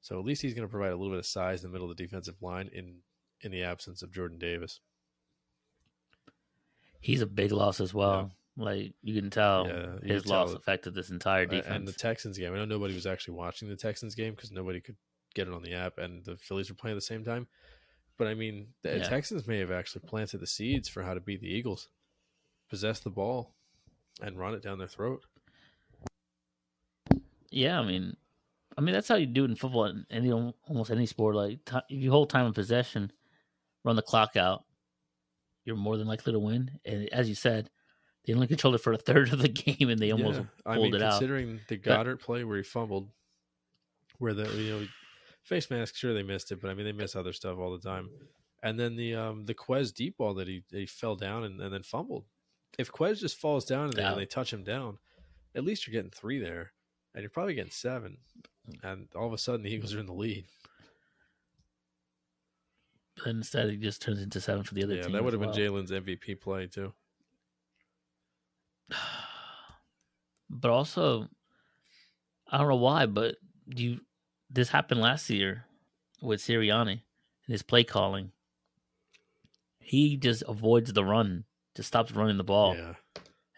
So at least he's going to provide a little bit of size in the middle of the defensive line in in the absence of Jordan Davis. He's a big loss as well. Like you can tell Yeah, you his can loss that- affected this entire Uh, defense. And the Texans game. I know nobody was actually watching the Texans game because nobody could get it on the app, and the Phillies were playing at the same time. But I mean, the Yeah. Texans may have actually planted the seeds for how to beat the Eagles, possess the ball, and run it down their throat. Yeah, I mean, I mean that's how you do it in football and any almost any sport. Like if you hold time of possession, run the clock out, you're more than likely to win. And as you said, they only controlled it for a third of the game, and they almost Yeah, I pulled mean, it out. considering the Goedert play where he fumbled, where the you know face mask, sure they missed it, but I mean they miss other stuff all the time. And then the um the Quez deep ball that he he fell down and, and then fumbled. If Quez just falls down and, they, Yeah. and they touch him down, at least you're getting three there, and you're probably getting seven. And all of a sudden the Eagles are in the lead. But instead, it just turns into seven for the other Yeah, team. that would have been. Jalen's MVP play too. But also, I don't know why, but you this happened last year with Sirianni and his play calling. He just avoids the run, just stops running the ball. Yeah,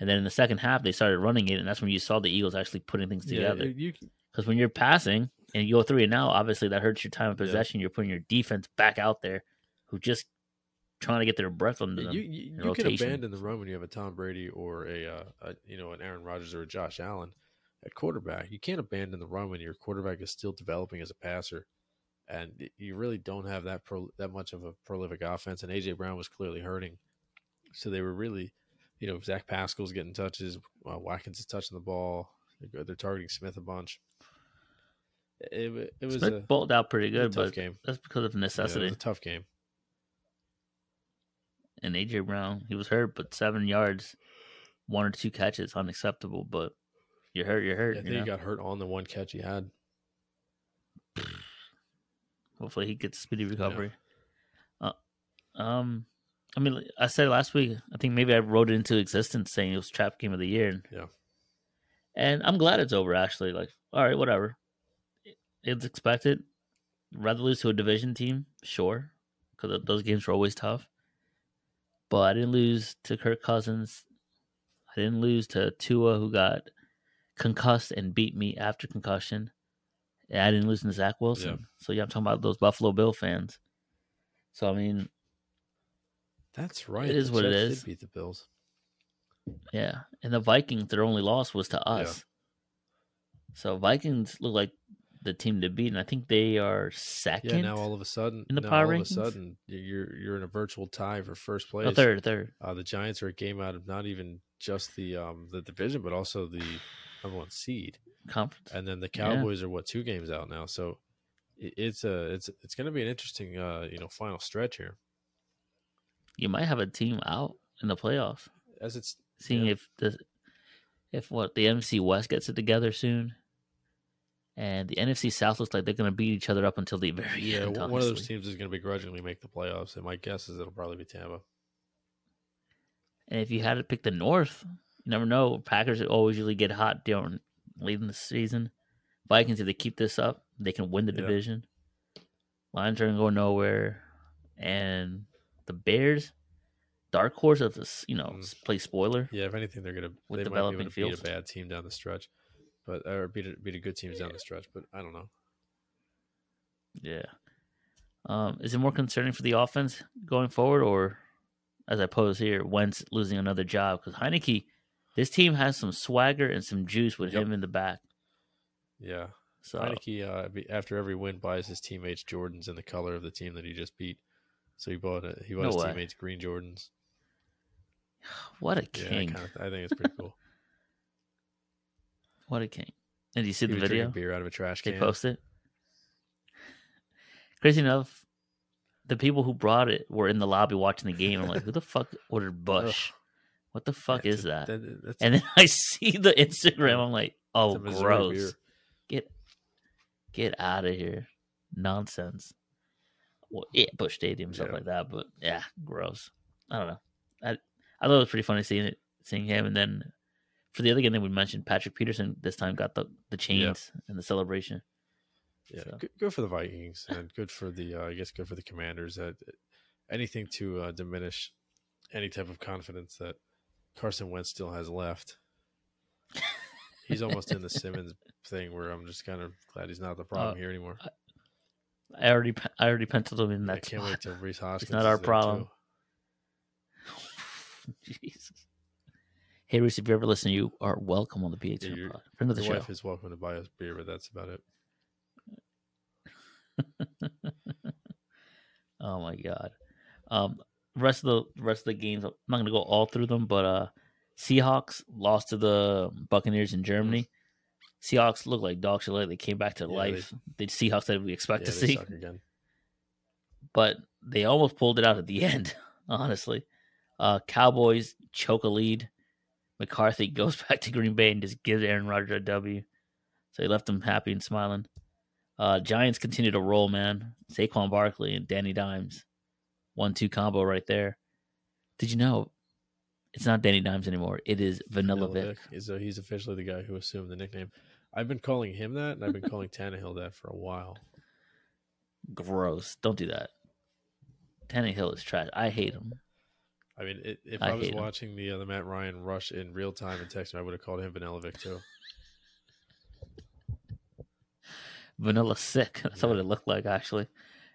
And then in the second half, they started running it, and that's when you saw the Eagles actually putting things yeah. together. Because when you're passing and you go three and now, obviously that hurts your time of Yeah. possession. You're putting your defense back out there, who just trying to get their breath under them. You you, you can abandon the run when you have a Tom Brady or a, uh, a you know an Aaron Rodgers or a Josh Allen at quarterback. You can't abandon the run when your quarterback is still developing as a passer, and you really don't have that pro, that much of a prolific offense. And AJ Brown was clearly hurting, so they were really, you know, Zach Pascal's getting touches, uh, Watkins is touching the ball. They're, they're targeting Smith a bunch. It, it, was Smith a, balled out pretty good, but game. that's because of Yeah, it necessity. was a tough game. and AJ Brown, he was hurt, but seven yards, one or two catches, unacceptable. But you're hurt, you're hurt. I you think know? he got hurt on the one catch he had. Hopefully, he gets speedy recovery. Uh, um, I mean, I said last week. I think maybe I wrote it into existence saying it was trap game of the year. Yeah. and I'm glad it's over. Actually, like, all right, whatever. It's expected. Rather lose to a division team, sure, because those games were always tough. But I didn't lose to Kirk Cousins. I didn't lose to Tua, who got concussed and beat me after concussion. And I didn't lose to Zach Wilson. So yeah, I'm talking about those Buffalo Bill fans. So I mean, That's right. It is the what it Jets did. Beat the Bills. yeah. And the Vikings, their only loss was to us. So Vikings look like the team to beat, and I think they are second. Yeah. Now all of a sudden, in the power all rankings? of a sudden, you're you're in a virtual tie for first place. no, third, third. Uh, the Giants are a game out of not even just the um the division, but also the number one seed. conference. And then the Yeah. Cowboys are what two games out now. So it, it's a it's it's going to be an interesting uh you know final stretch here You might have a team out in the playoffs. as it's Seeing Yeah. if the if what the NFC West gets it together soon, and the NFC South looks like they're going to beat each other up until the very yeah end. one of those teams is going to begrudgingly make the playoffs. And my guess is it'll probably be Tampa. And if you had to pick the North, you never know. Packers always usually get hot during late in the season. Vikings, if they keep this up, they can win the Yeah. division. Lions are going to go nowhere, and the Bears, dark horse of this, you know, Mm. play spoiler. Yeah, if anything, they're going to With they might be able developing to beat a bad team down the stretch, but or beat a, beat a good teams down the stretch. But I don't know. Yeah. Um, is it more concerning for the offense going forward, or as I pose here, Wentz losing another job because Heinicke, this team has some swagger and some juice with Yep. him in the back. Yeah. So Heinicke, uh, after every win, buys his teammates Jordans in the color of the team that he just beat. So he bought it. He bought No his way. teammates green Jordans. what a Yeah, I, king! kinda, I think it's pretty cool. What a king! And do you see he the video? beer out of a trash They can. post it. Crazy enough, the people who brought it were in the lobby watching the game. I'm like, who the fuck ordered Busch? What the fuck Yeah, is a- that? that's And then I see the Instagram. I'm like, oh, gross. beer. Get get out of here. Nonsense. Well, yeah, Busch Stadium, stuff Yeah. like that. But yeah, gross. I don't know. I I thought it was pretty funny seeing it, seeing him, and then for the other game that we mentioned, Patrick Peterson this time got the the chains and the celebration. Yeah, So- good, good for the Vikings and good for the uh, I guess good for the Commanders. Uh, anything to uh, diminish any type of confidence that Carson Wentz still has left. He's almost in the Simmons thing where I'm just kind of glad he's not the problem Uh, here anymore. I already I already penciled him in I that can't spot. wait till Rhys Hoskins. not our problem. Jesus. Hey, Reese, if you ever listen, you are welcome on the PH Yeah, pod. Friend of the Your show. wife is welcome to buy us beer, but that's about it. oh my god. Um, rest of the rest of the games, I'm not gonna go all through them, but uh, Seahawks lost to the Buccaneers in Germany. Seahawks look like dog shit. Like they came back to Yeah, they- life. The Seahawks that we expect Yeah, to see, but they almost pulled it out at the end. Honestly, uh, Cowboys choke a lead. McCarthy goes back to Green Bay and just gives Aaron Rodgers a W. So he left them happy and smiling. Uh, Giants continue to roll, man. Saquon Barkley and Danny Dimes, one-two combo right there. Did you know it's not Danny Dimes anymore? It is Vanilla, Vanilla Vick. Vick. He's officially the guy who assumed the nickname. I've been calling him that, and I've been calling Tannehill that for a while. Gross. Don't do that. Tannehill is trash. I hate him. I mean, it, if I I, was hate him. watching the uh, the Matt Ryan rush in real time and texting, I would have called him Vanilla Vick too. Vanilla sick. That's what it looked like actually.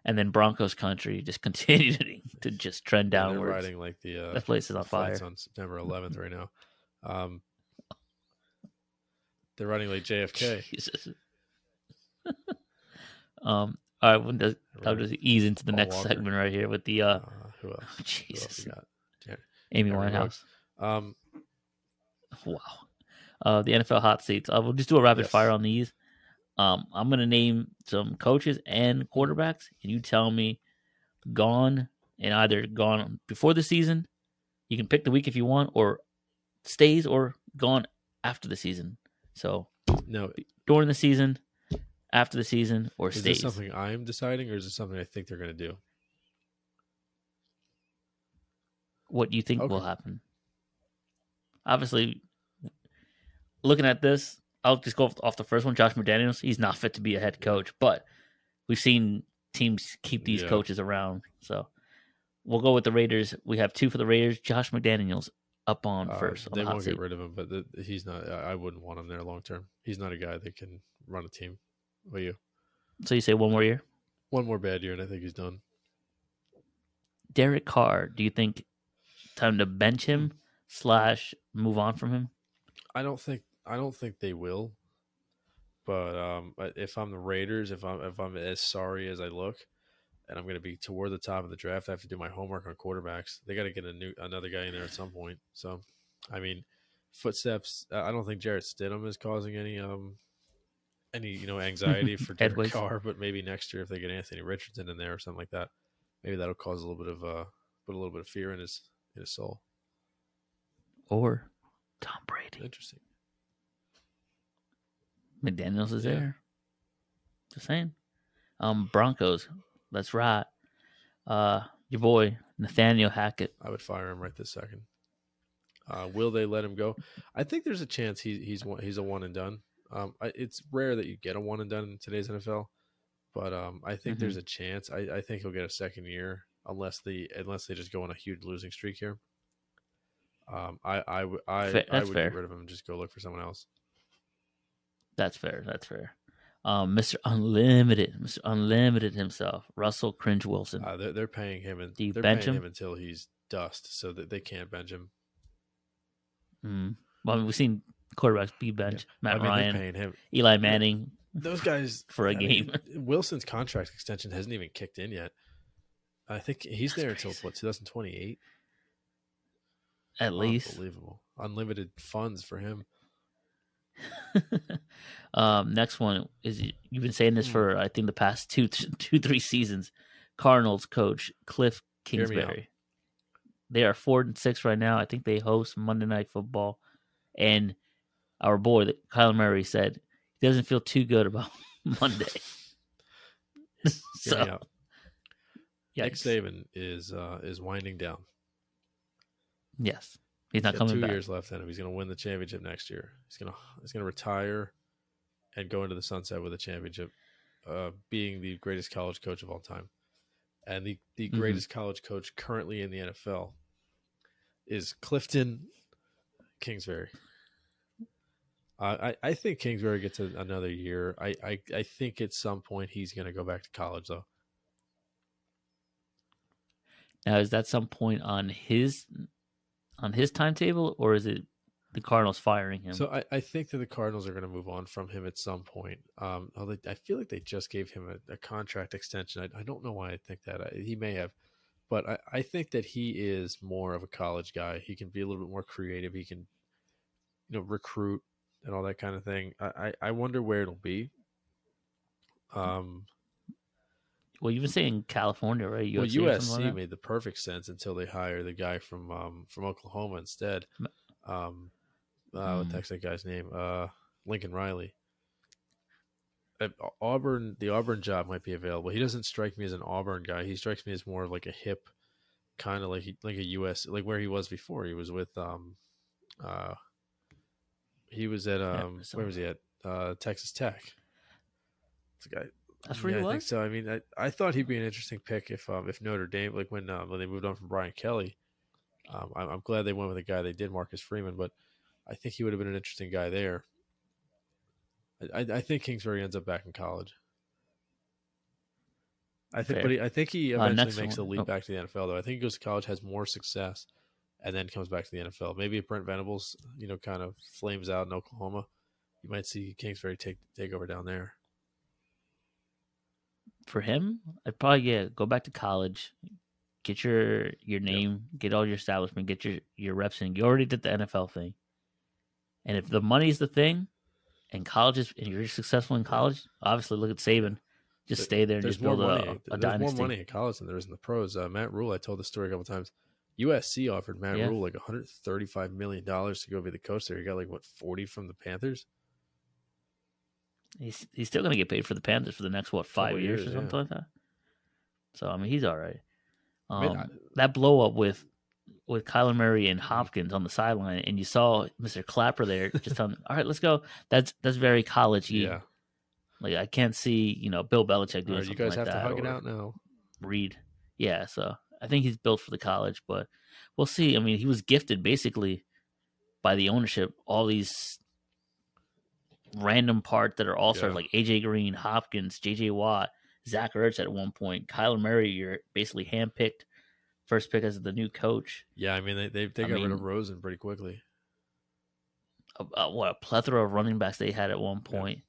And then Broncos country just continued to just trend Yeah, they're downwards. riding like the uh, That place is on fire. on September 11th right now. Um, they're running like JFK. Jesus. um. All right. When does I'll just ease into the Paul next Walker. segment right here with the uh, Uh, who else? Who else Jesus, we got? Amy Aaron Winehouse. Um, Wow. Uh, the NFL hot seats. Uh, we'll just do a rapid Yes. fire on these. Um, I'm gonna name some coaches and quarterbacks, and you tell me gone and either gone before the season. You can pick the week if you want, or stays, or gone after the season. So no, during the season, after the season, or is stays. this something I'm deciding, or is this something I think they're going to do? what do you think will happen. Obviously, looking at this, I'll just go off- off the first one. Josh McDaniels, he's not fit to be a head coach, but we've seen teams keep these Yeah. coaches around. So we'll go with the Raiders. We have two for the Raiders. Josh McDaniels up on Uh, first. they won't get rid of him, but the, he's not. I wouldn't want him there long term. He's not a guy that can run a team. What you? So you say one more year? One more bad year, and I think he's done. Derek Carr, do you think time to bench him slash move on from him? I don't think I don't think they will. But um, if I'm the Raiders, if I'm if I'm as sorry as I look, and I'm going to be toward the top of the draft, I have to do my homework on quarterbacks. They got to get a new another guy in there at some point. So, I mean, footsteps. I don't think Jarrett Stidham is causing any um any you know anxiety for Derek Carr, but maybe next year if they get Anthony Richardson in there or something like that, maybe that'll cause a little bit of uh put a little bit of fear in his in his soul. Or Tom Brady? Interesting. McDaniels is Yeah. there. Just saying. Um, Broncos. That's right. Uh, your boy Nathaniel Hackett. I would fire him right this second. Uh, will they let him go? I think there's a chance he, he's one, he's a one and done. Um, I, it's rare that you get a one and done in today's NFL, but um, I think Mhm. there's a chance. I, I think he'll get a second year unless the unless they just go on a huge losing streak here. Um, I I would I, I would fair. get rid of him and just go look for someone else. That's fair. That's fair. Um, Mr. Unlimited, Mr. Unlimited himself, Russell Cringe Wilson. Uh, they're, they're paying him and Do you they're bench paying him? him until he's dust, so that they can't bench him. Mm. Well, I mean, we've seen quarterbacks be benched. Matt I mean, Ryan, paying him. Eli Manning. Those guys For a I mean, game. Wilson's contract extension hasn't even kicked in yet. I think he's That's there until what 2028. At least. unbelievable, unlimited funds for him. um, next one is you've been saying this Hmm. for I think the past two, two, three seasons. Cardinals coach Kliff Hear me out. Kingsbury. They are four and six right now. I think they host Monday Night Football, and our boy Kyler Murray said he doesn't feel too good about Monday. So, out. Nick. Saban is uh, is winding down. yes, he's not He's coming two back. years left in him. He's going to win the championship next year. He's going to he's going to retire and go into the sunset with a championship, uh, being the greatest college coach of all time, and the the Mhm. greatest college coach currently in the NFL is Clifton Kingsbury. I I think Kingsbury gets a, another year. I, I I think at some point he's going to go back to college though. Now, is that some point on his on his timetable, or is it the Cardinals firing him? So I, I think that the Cardinals are going to move on from him at some point. Um, although I feel like they just gave him a, a contract extension. I, I don't know why I think that. I, he may have, but I, I think that he is more of a college guy. He can be a little bit more creative. He can, you know, recruit and all that kind of thing. I, I, I wonder where it'll be. Um, well, you've been saying California, right? well, USC or something USC like made the perfect sense until they hire the guy from um, from Oklahoma instead. Um, uh, what the heck's that guy's name? Uh, Lincoln Riley. Auburn, the Auburn job might be available. He doesn't strike me as an Auburn guy. He strikes me as more of like a hip, kind of like he, like a US, like where he was before. He was with um, uh, he was at um, so- where was he at? Uh, Texas Tech. It's a guy. That's where yeah, he I think so. I mean, I, I thought he'd be an interesting pick if um, if Notre Dame, like when uh, when they moved on from Brian Kelly. Um, I'm, I'm glad they went with a guy they did, Marcus Freeman, but I think he would have been an interesting guy there. I, I, I think Kingsbury ends up back in college. I think, Fair. but he, I think he Uh, eventually next makes the leap Oh. back to the NFL. Though I think he goes to college, has more success, and then comes back to the NFL. Maybe if Brent Venables, you know, kind of flames out in Oklahoma, you might see Kingsbury take take over down there. For him, I'd probably yeah go back to college, get your your name, get all your establishment, get your your reps in. You already did the NFL thing, and if the money's the thing, and college is and you're successful in college, obviously look at Saban, just There- stay there and There's just more build money. a, a there's dynasty. more money in college than there is in the pros. Uh, Matt Rhule, I told the story a couple times. USC offered Matt Yeah. Rhule like 135 million dollars to go be the coach there. He got like what 40 from the Panthers. He's he's still gonna get paid for the Panthers for the next what five years, years, or something like that. So I mean, he's all right. I Um, mean, I- that blow up with with Kyler Murray and Hopkins on the sideline, and you saw Mr. Clapper there just telling, "All right, let's go." That's that's very collegey. yeah. Like I can't see you know Bill Belichick doing right, you guys like have to hug it out now. Reed. Yeah, so I think he's built for the college, but we'll see. I mean, he was gifted basically by the ownership all these random parts that are all stars Yeah. like AJ Green, Hopkins, JJ Watt, Zach Ertz at one point, Kyler Murray. You're basically handpicked first pick as the new coach. Yeah, I mean they they, they got rid of Rosen pretty quickly. a, a- what a plethora of running backs they had at one point.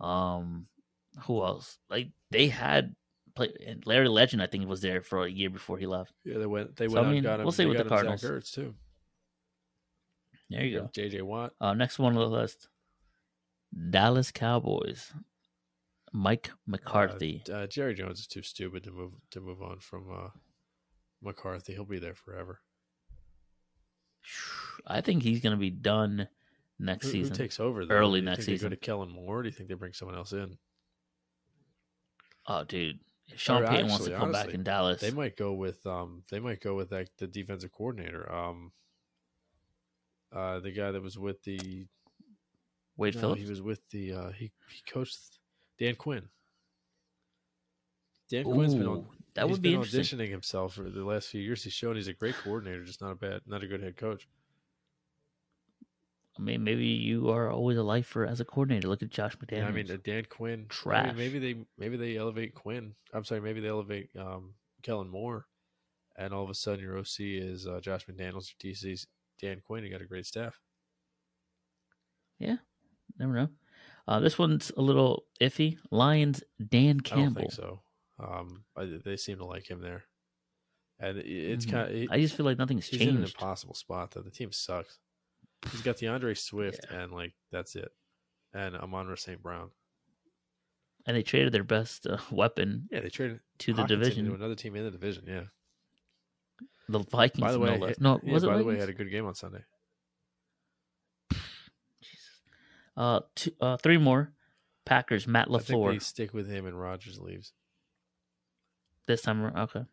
Um, who else? Like they had play, and Larry Legend. I think was there for a year before he left. Yeah, they went they So, went I out mean, him. we'll see with the him Zach Cardinals. Ertz too. There you go. JJ Watt. Uh, next one on the list: Dallas Cowboys. Mike McCarthy. Uh, uh, Jerry Jones is too stupid to move to move on from uh, McCarthy. He'll be there forever. I think he's going to be done next Who, who season. takes over? Though? Early Do you next think season. Go to Kellen Moore. Or do you think they bring someone else in? oh, dude, Sean Or Payton wants to actually, come back in Dallas, They might go with um. They might go with that the defensive coordinator. Um. Uh, the guy that was with the Wade no, Phillips. he was with the uh he he coached Dan Quinn. Dan Quinn's been on. That would be auditioning himself for the last few years. He's shown he's a great coordinator, just not a bad, not a good head coach. I mean, maybe you are always a lifer as a coordinator. Look at Josh McDaniels. Yeah, I mean uh, Dan Quinn. I mean, Trash. maybe they maybe they elevate Quinn. I'm sorry, maybe they elevate um, Kellen Moore, and all of a sudden your OC is uh, Josh McDaniels, your DC's Dan Quinn. You got a great staff. Yeah, never know. Uh, this one's a little iffy. Lions Dan Campbell. I don't think so. Um, I, they seem to like him there, and it's mm-hmm. kind of. I just feel like nothing's he's changed. in an impossible spot though. The team sucks. He's got DeAndre Swift, yeah. and like that's it, and Amon St. Brown. And they traded their best uh, weapon. Yeah, they traded to the division to another team in the division. Yeah, the Vikings. By the way, no, no yeah, by the way, had a good game on Sunday. Jesus. Uh, two, uh, three more. Packers. Matt LaFleur. they stick with him, and Rodgers leaves. This time, okay.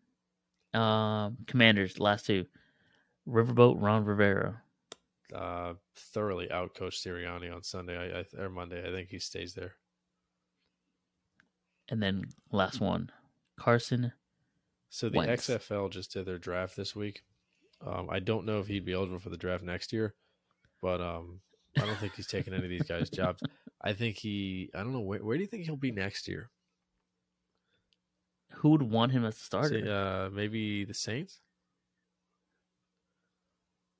Um, Commanders. Last two. Riverboat. Ron Rivera. Uh, thoroughly outcoached Sirianni on Sunday I, I, or Monday. I think he stays there. And then last one, Carson so the Wentz. XFL just did their draft this week. Um, I don't know if he'd be eligible for the draft next year, but um, I don't think he's taking any of these guys' jobs. I think he. I don't know where. Where do you think he'll be next year? Who would want him as a starter? Say, uh, maybe the Saints.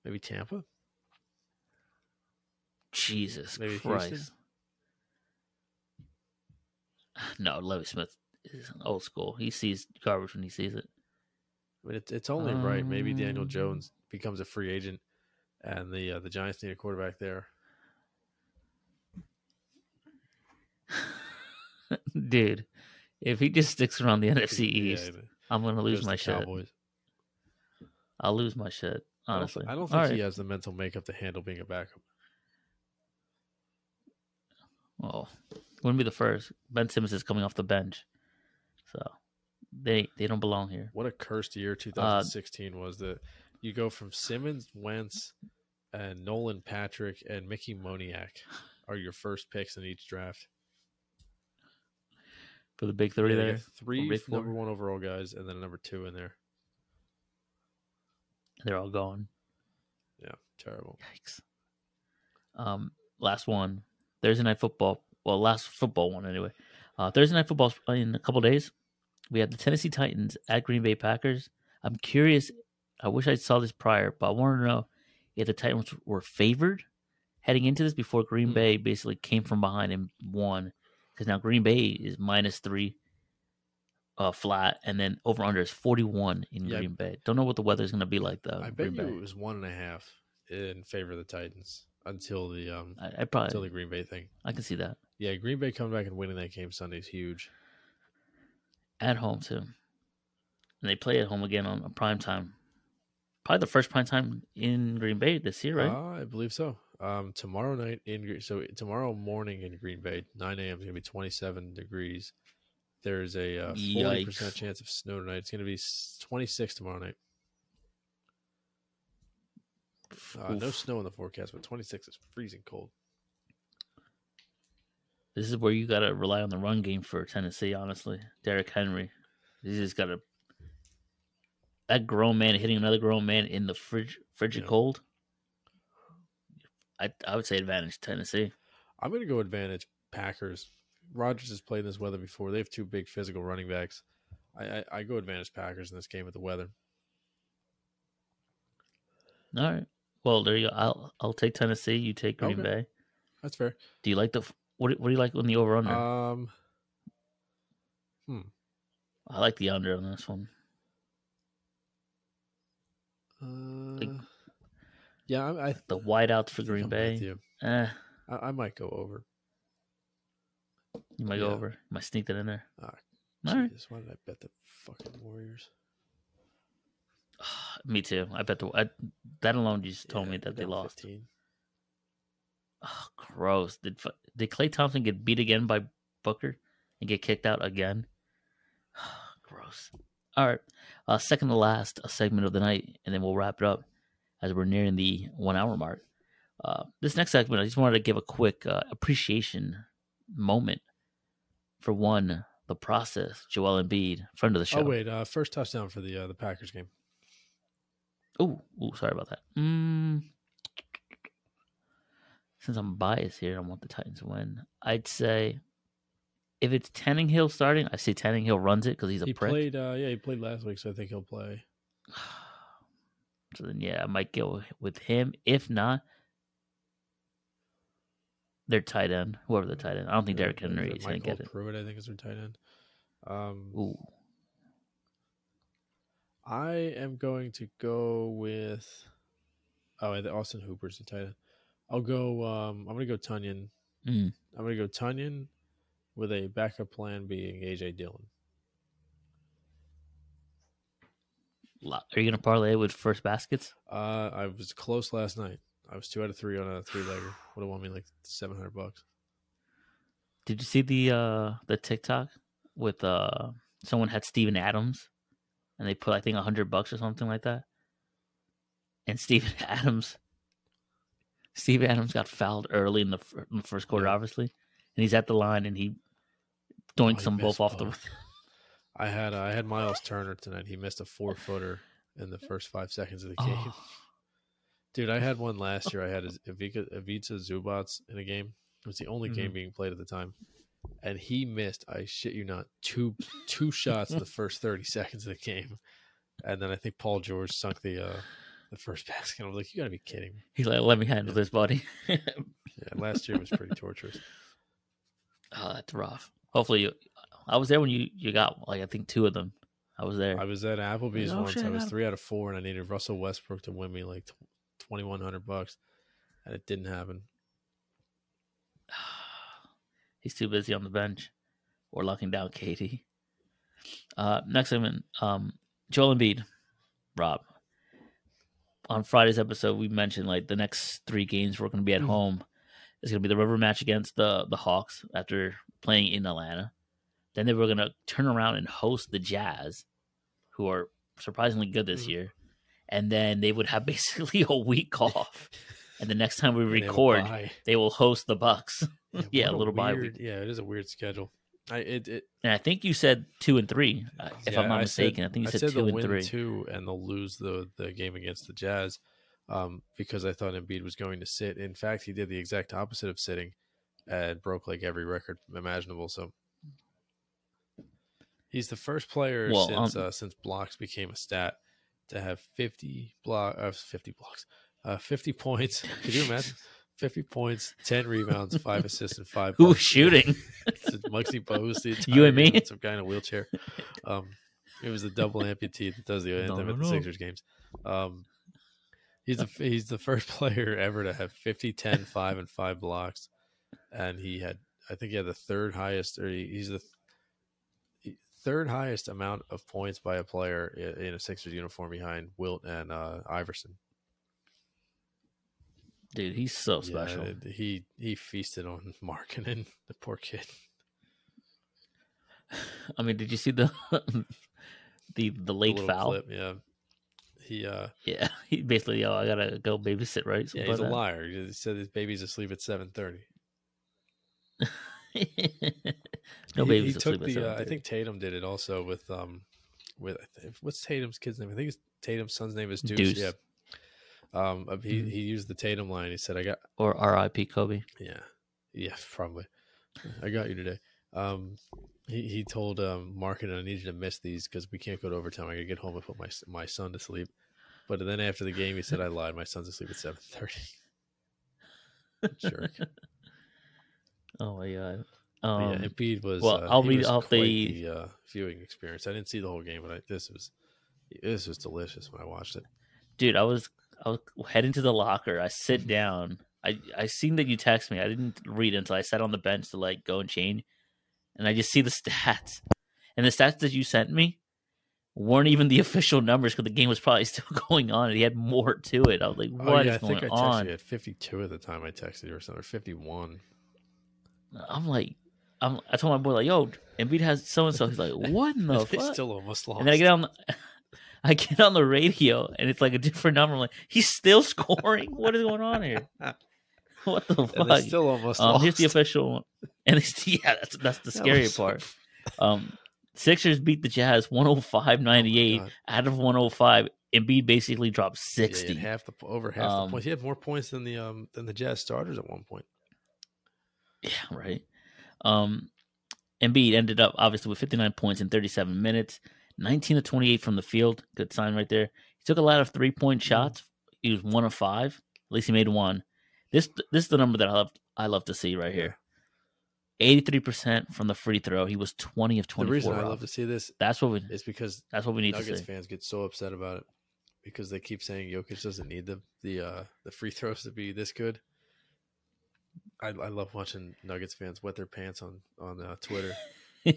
Maybe Tampa. Jesus maybe Christ! Houston? No, Lovie Smith is old school. He sees garbage when he sees it. I mean, it's it's only um, right. Maybe Daniel um, Jones becomes a free agent, and the uh, the Giants need a quarterback there. Dude, if he just sticks around the NFC East, yeah, I'm gonna lose my shit. Cowboys. I'll lose my shit. Honestly, I don't, I don't think he has the mental makeup to handle being a backup. Well, wouldn't be the first. Ben Simmons is coming off the bench. So they they don't belong here. What a cursed year 2016 uh, was that you go from Simmons, Wentz, and Nolan Patrick and Mickey Moniak are your first picks in each draft. For the big three yeah, there. Three big number one overall guys and then a number two in there. They're all gone. Yeah, terrible. Yikes. Um, last one. Thursday night football. Well, last football one anyway. Uh, Thursday night football in a couple days. We have the Tennessee Titans at Green Bay Packers. I'm curious. I wish I saw this prior, but I wanted to know if the Titans were favored heading into this before Green mm Bay basically came from behind and won. Because now Green Bay is minus three uh, flat, and then over under is 41 in yeah, Green Bay. Don't know what the weather is going to be like though. I bet you it was one and a half in favor of the Titans until the um I, I probably until the Green Bay thing. I can see that. Yeah, Green Bay coming back and winning that game Sunday is huge at home too. And they play at home again on a prime time. Probably the first prime time in Green Bay this year, right? Uh, I believe so. Um, tomorrow night in so tomorrow morning in Green Bay, nine a.m. is gonna be twenty seven degrees. There's a uh, forty uh, percent chance of snow tonight. It's gonna be twenty six tomorrow night. Uh, no snow in the forecast, but 26 is freezing cold. This is where you got to rely on the run game for Tennessee, honestly. Derrick Henry. he's just got to. That grown man hitting another grown man in the fridge, frigid yeah. cold. I I would say advantage Tennessee. I'm going to go advantage Packers. Rodgers has played in this weather before. They have two big physical running backs. I, I, I go advantage Packers in this game with the weather. All right. Well, there you go. I'll I'll take Tennessee. You take Green okay. Bay. That's fair. Do you like the what what do you like on the over under? Um, hmm. I like the under on this one. Uh, like, yeah, I, I the whiteouts for Green Bay. Eh. I, I, might go over. You might yeah. go over. Might sneak that in there. Ah, All right. Why did I bet the fucking Warriors? Me too. I bet the I, that alone just told yeah, me that they lost. 15. Oh, gross. Did did Klay Thompson get beat again by Booker and get kicked out again? gross. All right. Uh, second to last a segment of the night, and then we'll wrap it up as we're nearing the one hour mark. Uh, this next segment, I just wanted to give a quick uh, appreciation moment for one, the process. Joel Embiid, friend of the show. Oh wait, uh, first touchdown for the uh, the Packers game. Oh, sorry about that. Mm, since I'm biased here, I want the Titans to win. I'd say if it's Tannehill starting, I say Tannehill runs it because he's a he prick. played, uh, yeah, he played last week, so I think he'll play. So then, yeah, I might go with him. If not, their tight end, whoever the tight end. I don't think Derrick Henry is going to get it. Pruitt, I think, is their tight end. Um, Ooh, I am going to go with. Oh, Austin Hooper's the tight end. I'll go. Um, I'm going to go Tonyan. Mm. I'm going to go Tonyan with a backup plan being AJ Dillon. Are you going to parlay with first baskets? Uh, I was close last night. I was two out of three on a three legger. Would have won me like seven hundred bucks. Did you see the uh the TikTok with uh someone had Steven Adams and they put I think a hundred bucks or something like that? And Steven Adams Steve Adams got fouled early in the, in the first quarter, obviously, and he's at the line and he doinks Oh, he them both off the. I had uh, I had Myles Turner tonight. He missed a four footer in the first five seconds of the game. Oh, Dude, I had one last year. I had Ivica, Ivica Zubac in a game. It was the only game Mhm. being played at the time, and he missed. I shit you not, two two shots in the first thirty seconds of the game, and then I think Paul George sunk the uh, the first basket. I was like, you got to be kidding me. he's like, "Let me handle this, buddy." Yeah, last year was pretty torturous. oh, that's rough. Hopefully, you. I was there when you you got like I think two of them. I was there. I was at Applebee's Oh, once. shit, I I was got- three out of four, and I needed Russell Westbrook to win me like twenty one hundred bucks, and it didn't happen. He's too busy on the bench or locking down Katie. Uh, next segment, um, Joel Embiid, Rob. On Friday's episode, we mentioned like the next three games we're going to be at Mhm. home. It's going to be the river match against the the Hawks after playing in Atlanta. Then they were going to turn around and host the Jazz, who are surprisingly good this Mhm. year. And then they would have basically a week off. and the next time we And they record, they will host the Bucks. Yeah, what a little bye weird, Yeah, it is a weird schedule. I it, it And I think you said two and three, uh, if yeah, I'm not I said- mistaken. I think you said, said two and three. two, and they'll lose the the game against the Jazz, um, because I thought Embiid was going to sit. In fact, he did the exact opposite of sitting, and broke like every record imaginable. So he's the first player Well, since um, uh, since blocks became a stat to have fifty block uh, fifty blocks, uh, fifty points. Could you imagine? Fifty points, ten rebounds, five assists, and five. Who was shooting? Bogues, the You and me? Some guy in a wheelchair. Um, it was the double amputee that does the No, anthem no, at the no. Sixers games. Um, he's the he's the first player ever to have 50, 10, 5, and five blocks, and he had I think he had the third highest, or he, he's the th- third highest amount of points by a player i- in a Sixers uniform behind Wilt and uh, Iverson. Dude, he's so Yeah, special. he he feasted on Markkanen, the poor kid. I mean, did you see the the the The late little foul? clip, yeah. He uh Yeah, he basically, yo, I gotta go babysit, right? yeah, he's a like liar. He said his baby's asleep at seven thirty. No he, he took the. Uh, I think Tatum did it also with um, with what's Tatum's kid's name? I think Tatum's son's name is Deuce. Deuce. Yeah. Um, uh, he Mhm. he used the Tatum line. He said, "I got or R.I.P. Kobe. yeah, yeah, probably. I got you today." Um, he he told um Markin, "I need you to miss these because we can't go to overtime. I gotta get home and put my my son to sleep." But then after the game, he said, "I lied. My son's asleep at 7.30. Jerk. Oh my god. Um, yeah, Embiid was. well, uh, I'll read off quite the- uh, viewing experience. I didn't see the whole game, but I, this was this was delicious when I watched it. dude, I was I was heading to the locker. I sit down. I I seen that you text me. I didn't read until I sat on the bench to like go and change, and I just see the stats. And the stats that you sent me weren't even the official numbers because the game was probably still going on, and he had more to it. I was like, Oh, "What is yeah, I going think I texted on?" you at 52 at the time I texted you or something, or 51. I'm like, I'm, I told my boy like, "Yo, Embiid has so and so." He's like, "What in the fuck?" still almost lost. And then I get on, the, I get on the radio, and it's like a different number. I'm like, he's still scoring. what is going on here? What the And they still almost Um, lost. here's the official one, and it's, yeah, that's that's the That scary so part. Um, Sixers beat the Jazz 105-98 God. out of 105. Embiid basically dropped 60. had half the over half Um, the points. He had more points than the um than the Jazz starters at one point. Yeah, right. Um, Embiid ended up obviously with 59 points in 37 minutes, 19 to 28 from the field. Good sign right there. He took a lot of three point shots. He was one of five. At least he made one. This this is the number that I love I love to see right here. 83% from the free throw. He was 20 of 24. The reason I love to see this That's what we is because that's what we need Nuggets to see. fans get so upset about it because they keep saying Jokic doesn't need the the uh, the free throws to be this good. I, I love watching Nuggets fans wet their pants on on uh, Twitter.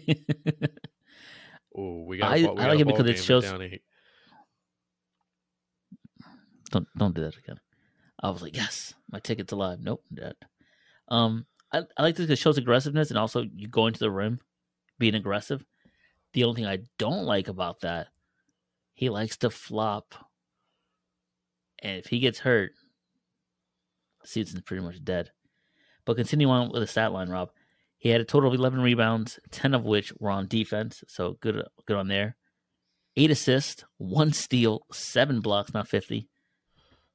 Oh, we got. I- we I like it because it shows- don't don't do that again. I was like, yes, my ticket's alive. Nope, dead. Um, I, I like this because it shows aggressiveness and also you go into the rim, being aggressive. The only thing I don't like about that, he likes to flop, and if he gets hurt, season's pretty much dead. But continue on with the stat line, Rob. He had a total of eleven rebounds, ten of which were on defense, so good, good on there. Eight assists, one steal, seven blocks, not fifty.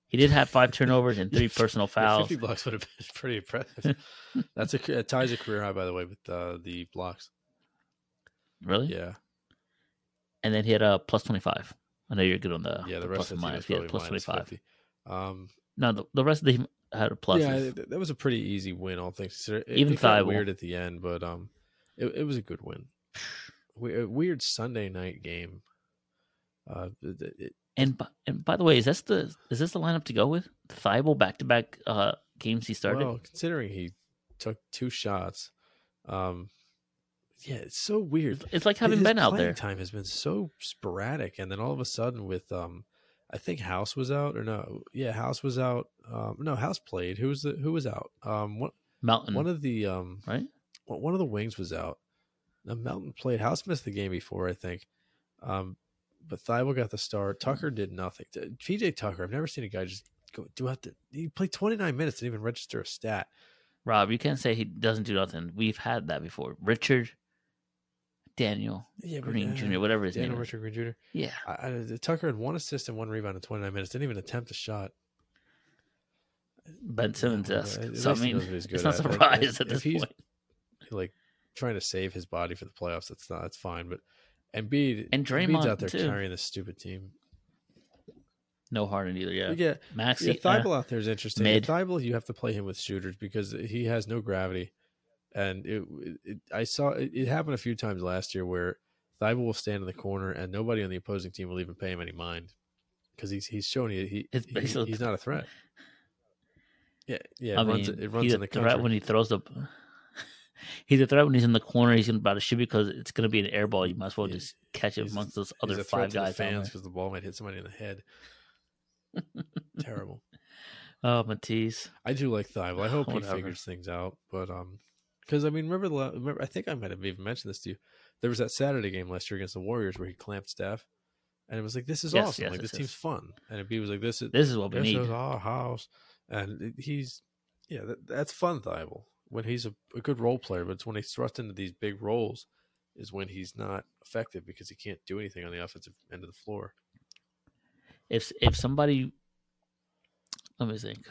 He did have five turnovers and three personal fouls. Fifty blocks would have been pretty impressive. That's a it ties a career high, by the way, with uh, the blocks. Really? Yeah, And then he had a plus twenty five. I know you're good on the, yeah. The the rest plus of the minus. probably plus minus five. fifty. Um, No, the, the rest of the had a plus. yeah, that was a pretty easy win, all things considered. It, Even it Thybulle. weird at the end, but um, it, it was a good win. We, a weird Sunday night game. Uh, it, it, And by, and by the way, is this the is this the lineup to go with? Thybulle back to back uh games he started. Well, considering he took two shots, um, yeah, it's so weird. it's like having His Ben out there. Time has been so sporadic, and then all of a sudden, with um, I think House was out, or no, yeah, House was out. Um, no, House played. Who was the who was out? Um, one Mountain, one of the um, right? one one of the wings was out. Now Melton played. House missed the game before, I think. Um, but Thybulle got the start. Tucker did nothing. PJ Tucker, I've never seen a guy just go do have to. He played 29 minutes, didn't even register a stat. Rob, you can't say he doesn't do nothing. We've had that before. Richard, Daniel Yeah, but, Green uh, Jr., whatever his Daniel name is. Richard Green Jr. Yeah, I, I, Tucker had one assist and one rebound in 29 minutes. Didn't even attempt a shot. Ben Simmons esque. at So I mean, knows what he's it's not at. Surprise if- at if this he's- point. Like trying to save his body for the playoffs. That's not. That's fine. But Embiid And Embiid's Draymond, out there too. carrying this stupid team. No Harden either. Yeah, Yeah, Maxey. yeah. Thybulle out there is interesting. mid. Thybulle, you have to play him with shooters because he has no gravity, and it. it I saw it, it happened a few times last year where Thybulle will stand in the corner and nobody on the opposing team will even pay him any mind because he's he's showing you he, It's he- basically- he's not a threat. Yeah, yeah. It I runs mean, it runs he's in a threat country. when he throws the. he's a threat when he's in the corner. He's about to shoot because it's going to be an air ball. You might as well Yeah, just catch it he's amongst those other five the guys. down fans because the ball might hit somebody in the head. Terrible. Oh, Matisse. I do like Thybulle. I hope he figures things out. But um, because I mean, remember the remember? I think I might have even mentioned this to you. There was that Saturday game last year against the Warriors where he clamped Steph, and it was like, "This is Yes, awesome! yes, like yes, this team's yes. fun." And B was like, "This is This is what we this need. is our house," and he's yeah, that, that's fun. Thybulle when he's a, a good role player, but it's when he's thrust into these big roles is when he's not effective because he can't do anything on the offensive end of the floor. If if somebody, let me think.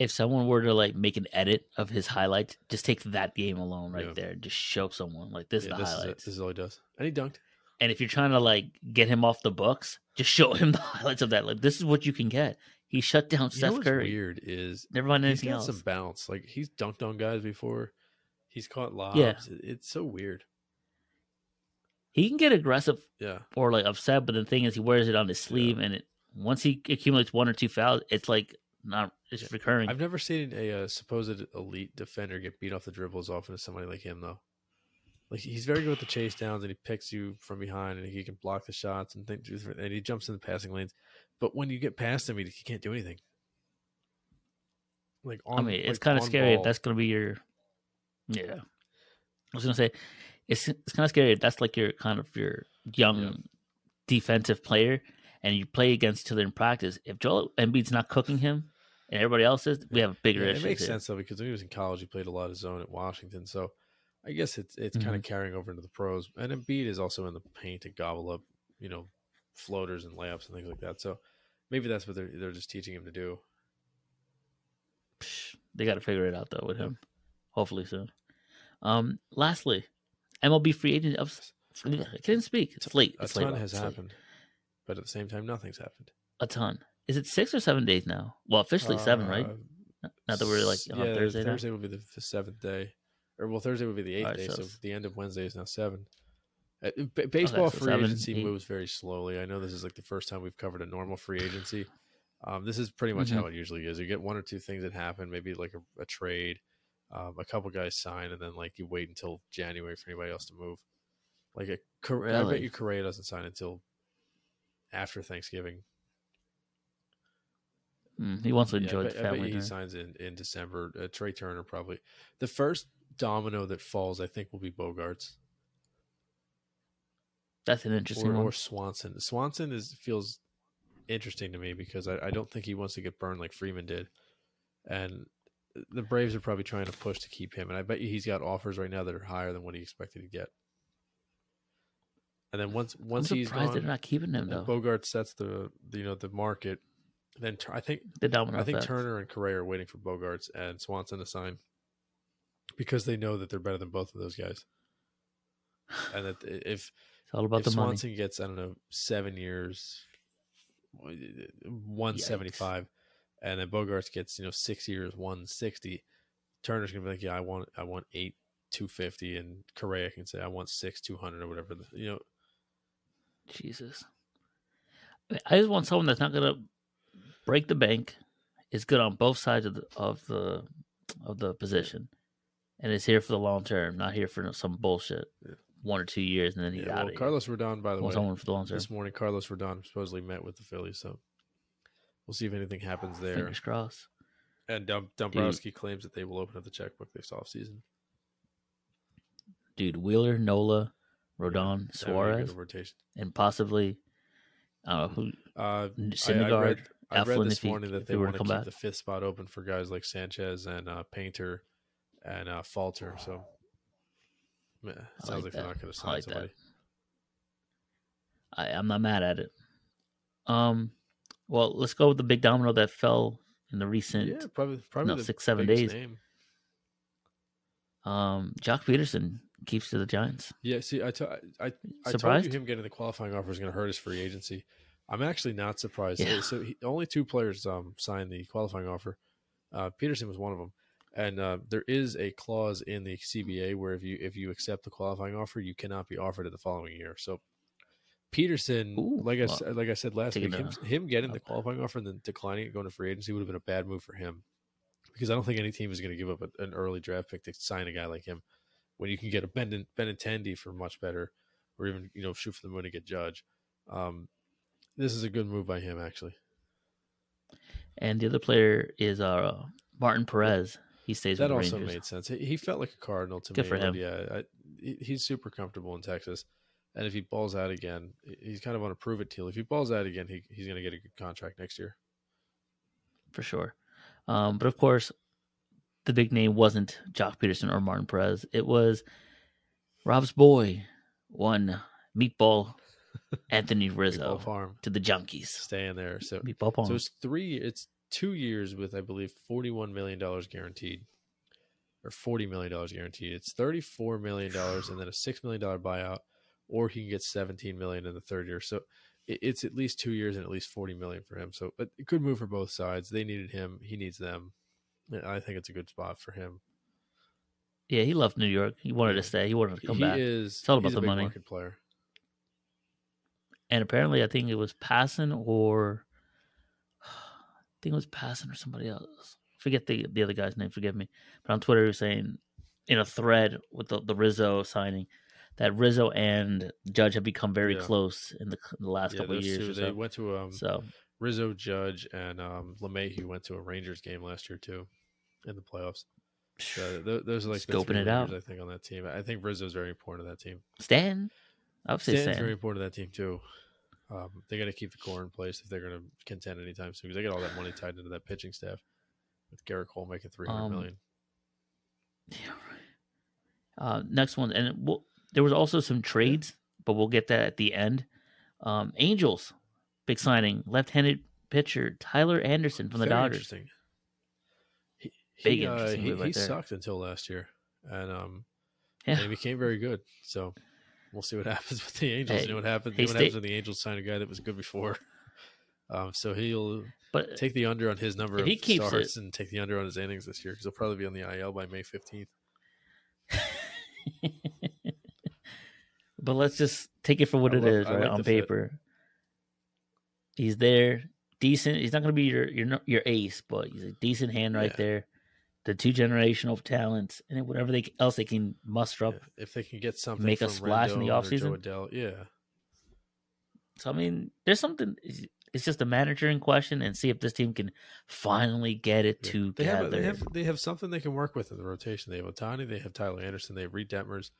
If someone were to like make an edit of his highlights, just take that game alone right Yeah. there. Just show someone like this Yeah, is the this is highlights. This is all he does, and he dunked. And if you're trying to like get him off the books, just show him the highlights of that. Like this is what you can get. He shut down You Steph what's Curry. weird is Never mind he's anything got else. some bounce. Like he's dunked on guys before. He's caught lobs. Yeah. It's so weird. He can get aggressive Yeah. or like upset, but the thing is, he wears it on his sleeve, and it once he accumulates one or two fouls, it's like not it's recurring. I've never seen a, uh supposed elite defender get beat off the dribble as often as somebody like him, though. Like he's very good with the chase downs, and he picks you from behind, and he can block the shots and think, and he jumps in the passing lanes. But when you get past him, he, he can't do anything. Like on, I mean, it's like, kind of scary if that's going to be your. Yeah, I was going to say, it's it's kind of scary if that's like your kind of your young Yeah. defensive player, and you play against each other in practice. If Joel Embiid's not cooking him, and everybody else is, we have a bigger Yeah, issue. it makes sense though because when he was in college, he played a lot of zone at Washington. So I guess it's it's kind Mm-hmm. of carrying over into the pros. And Embiid is also in the paint to gobble up, you know, floaters and layups and things like that. So maybe that's what they're they're just teaching him to do. They got to figure it out though with him. Hopefully soon. Um, lastly, MLB free agent of I can't speak. It's late. A It's ton late. has It's late. But at the same time, nothing's happened. A ton. Is it six or seven days now? Well, officially seven, right? Uh, Now that we're like on yeah, Thursday now. Thursday will be the seventh day, or well, Thursday will be the eighth Alright, day. so So, the end of Wednesday is now seven. Uh, b- baseball so free seven, agency eight. moves very slowly. I know this is like the first time we've covered a normal free agency. Um, this is pretty much Mhm. how it usually is. You get one or two things that happen, maybe like a, a trade, um, a couple guys sign, and then like you wait until January for anybody else to move. Like a, Cor- I bet you Correa doesn't sign until after Thanksgiving. Mm, he wants to Yeah, enjoy I the bet, I bet family. he signs in in December. Uh, Trey Turner probably the first domino that falls. I think will be Bogaerts That's an interesting or, one. or Swanson. Swanson is feels interesting to me because I, I don't think he wants to get burned like Freeman did, and the Braves are probably trying to push to keep him. And I bet you he's got offers right now that are higher than what he expected to get. And then once I'm once he's surprised gone, they're not keeping him though. Bogart sets the, the you know the market. Then Tur- I think the domino I think effect. Turner and Correa are waiting for Bogaerts and Swanson to sign because they know that they're better than both of those guys. And that if It's all about if the money. Swanson gets I don't know seven years, one seventy five, and then Bogaerts gets you know six years, one sixty, Turner's gonna be like, yeah, I want I want eight two fifty, and Correa can say I want six two hundred or whatever. You know, Jesus. I, mean, I just want someone that's not gonna break the bank, is good on both sides of the of the of the position, and is here for the long term, not here for some bullshit. Yeah. One or two years, and then he's yeah, out well, of Carlos Rodon, by the. Way, someone for the long term. this morning Carlos Rodon supposedly met with the Phillies, so we'll see if anything happens there. Fingers crossed. And Dom- Dombrowski claims that they will open up the checkbook this offseason. Dude, Wheeler, Nola, Rodon, That a Suarez, and possibly uh, who Uh, I, I Syndergaard, read, I read this if he- morning that they were want to keep back. the fifth spot open for guys like Sanchez and uh, Painter and uh, Falter. So, meh, it I sounds like like, they're not going to I sign like that. somebody. I, I'm not mad at it. Um, well, let's go with the big domino that fell in the recent Yeah, probably probably no, the six, seven days. Name. Um, Joc Pederson keeps to the Giants. Yeah, see, I, t- I, I, I told you him getting the qualifying offer is going to hurt his free agency. I'm actually not surprised. Yeah. So he, only two players um, signed the qualifying offer. Uh, Pederson was one of them, and uh, there is a clause in the CBA where if you if you accept the qualifying offer, you cannot be offered it the following year. So Pederson, Ooh, like I well, like I said last week, him, a- him getting the qualifying offer and then declining it going to free agency would have been a bad move for him because I don't think any team is going to give up a, an early draft pick to sign a guy like him when you can get a Ben Benintendi for much better, or even you know shoot for the moon to get Judge. Um, this is a good move by him, actually. And the other player is uh Martin Perez. He stays That with also Rangers. made sense. He, he felt like a Cardinal to Good me. for him. Yeah, I, he's super comfortable in Texas, and if he balls out again, he's kind of on a prove it deal. If he balls out again, he, he's going to get a good contract next year. for sure. Um, but of course, the big name wasn't Joc Pederson or Martin Perez. It was Rob's boy, one meatball Anthony Rizzo Baseball farm to the Junkies. staying there. So Meatball Palm. So it's three. It's two years with I believe forty-one million dollars guaranteed, or forty million dollars guaranteed. It's thirty-four million dollars, and then a six million dollar buyout, or he can get seventeen million in the third year. So it's at least two years and at least forty million for him. So but a good move for both sides. They needed him. He needs them. I think it's a good spot for him. yeah, he loved New York. He wanted to stay. He wanted to come he back. is. It's all about the money. Market player. and apparently, I think it was Passan or I think it was Passan or somebody else. Forget the the other guy's name. Forgive me. But on Twitter, he was saying in a thread with the, the Rizzo signing that Rizzo and Judge have become very Yeah. close in the, in the last Yeah, couple of years. two. They went to um, so Rizzo Judge and um, LeMahieu went to a Rangers game last year too, in the playoffs. So th- those are like Scoping it out. I think on that team. I think Rizzo's very important to that team. Stan, I would say Stan's Stan. very important to that team too. Um, they got to keep the core in place if they're going to contend anytime soon because they got all that money tied into that pitching staff. With Gerrit Cole making three hundred Um, million. Yeah. Uh, next one, and we'll, there was also some trades, but we'll get that at the end. Um, Angels, big signing, left-handed pitcher Tyler Anderson from the Very Dodgers. Interesting. He, Big he, uh, interesting he, move right he there. sucked until last year, and um, Yeah. and he became very good. So We'll see what happens with the Angels. Hey, you know what happens? hey, you know what stay- happens when the Angels sign a guy that was good before. Um, so he'll But take the under on his number of he keeps starts and take the under on his innings this year because he'll probably be on the IL by May fifteenth. but let's just take it for what I it love- is, right? like on the fit. paper, he's there, decent. He's not going to be your your your ace, but he's a decent hand right Yeah. there. The two generational talents and whatever they else they can muster up. If they can get something, Make a splash in the offseason? Yeah, So I mean, there's something. it's- just a manager in question, and see if this team can finally get it Yeah. together. They have they have they have something they can work with in the rotation. They have Ohtani, they have Tyler Anderson, they have Reid Detmers,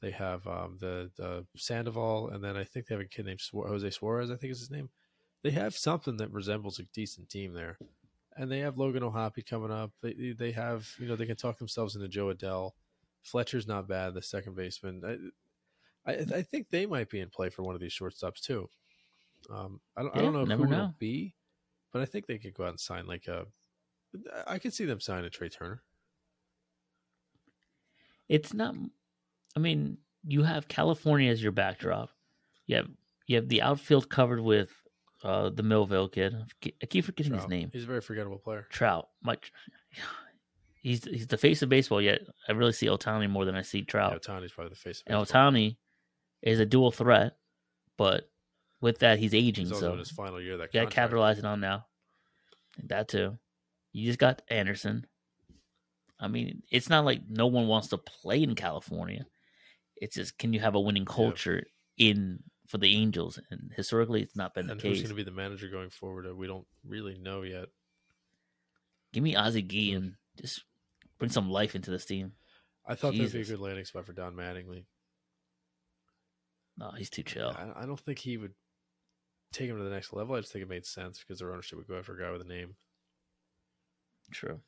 they have um, the the Sandoval, and then I think they have a kid named Jose Suarez. I think is his name. They have something that resembles a decent team there, and they have Logan O'Hoppe coming up. They they have you know they can talk themselves into Jo Adell. Fletcher's not bad, the second baseman. I, I I think they might be in play for one of these shortstops too. Um, I don't I don't know who know. it'll be, but I think they could go out and sign like a. I could see them sign a Trey Turner. it's not i mean you have california as your backdrop you have you have the outfield covered with uh the millville kid. I keep forgetting his name. He's a very forgettable player. trout. Much he's he's the face of baseball yet. I really see ohtani more than i see Yeah, trout. Ohtani's probably the face. Of and baseball. ohtani is a dual threat but with that he's aging He's so in his final year. That to capitalize on now. That too. You just got anderson. I mean it's not like no one wants to play in california. It's just can you have a winning culture in for the angels and historically it's not been And the who's going to be the manager going forward? Uh, We don't really know yet. give me ozzie Gee and just bring some life into this team I thought that'd be a good landing spot for Don Mattingly. no he's too chill I, I don't think he would take him to the next level. I just think it made sense because their ownership would go after a guy with a name. true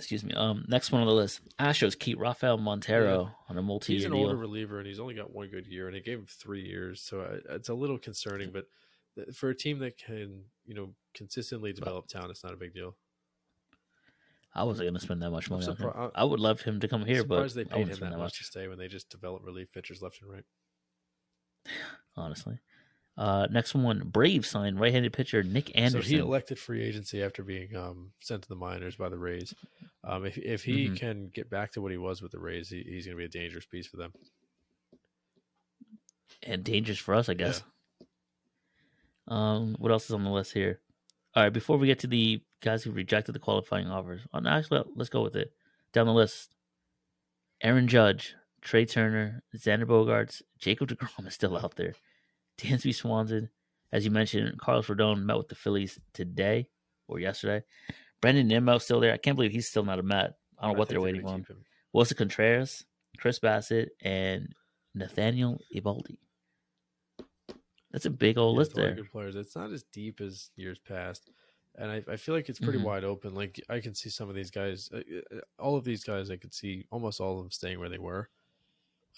excuse me um next one on the list astros keep rafael montero on a multi-year He's an deal older reliever, and he's only got one good year, and they gave him three years, so I, it's a little concerning. But for a team that can, you know, consistently develop talent, it's not a big deal. I wasn't going to spend that much money on him. I would love him to come here, but they I paid wouldn't him spend that much to stay when they just develop relief pitchers left and right. honestly. Uh, next one, Braves signed right-handed pitcher Nick Anderson. So he elected free agency after being um, sent to the minors by the Rays. Um, if if he Mhm. can get back to what he was with the Rays, he, he's going to be a dangerous piece for them. and dangerous for us, I guess. Um, what else is on the list here? All right, before we get to the guys who rejected the qualifying offers, oh, actually, let's go with it. Down the list, Aaron Judge, Trey Turner, Xander Bogaerts, Jacob deGrom is still out there. Dansby Swanson, as you mentioned, Carlos Rodon met with the Phillies today or yesterday. Brandon Nimmo still there. I can't believe he's still not a Met. I don't know what they're waiting on. him. Willson Contreras, Chris Bassitt, and Nathaniel Eovaldi. That's a big old Yeah, list it's a lot of there. Good players. It's not as deep as years past, and I, I feel like it's pretty Mhm. wide open. Like I can see some of these guys, uh, uh, all of these guys, I could see almost all of them staying where they were,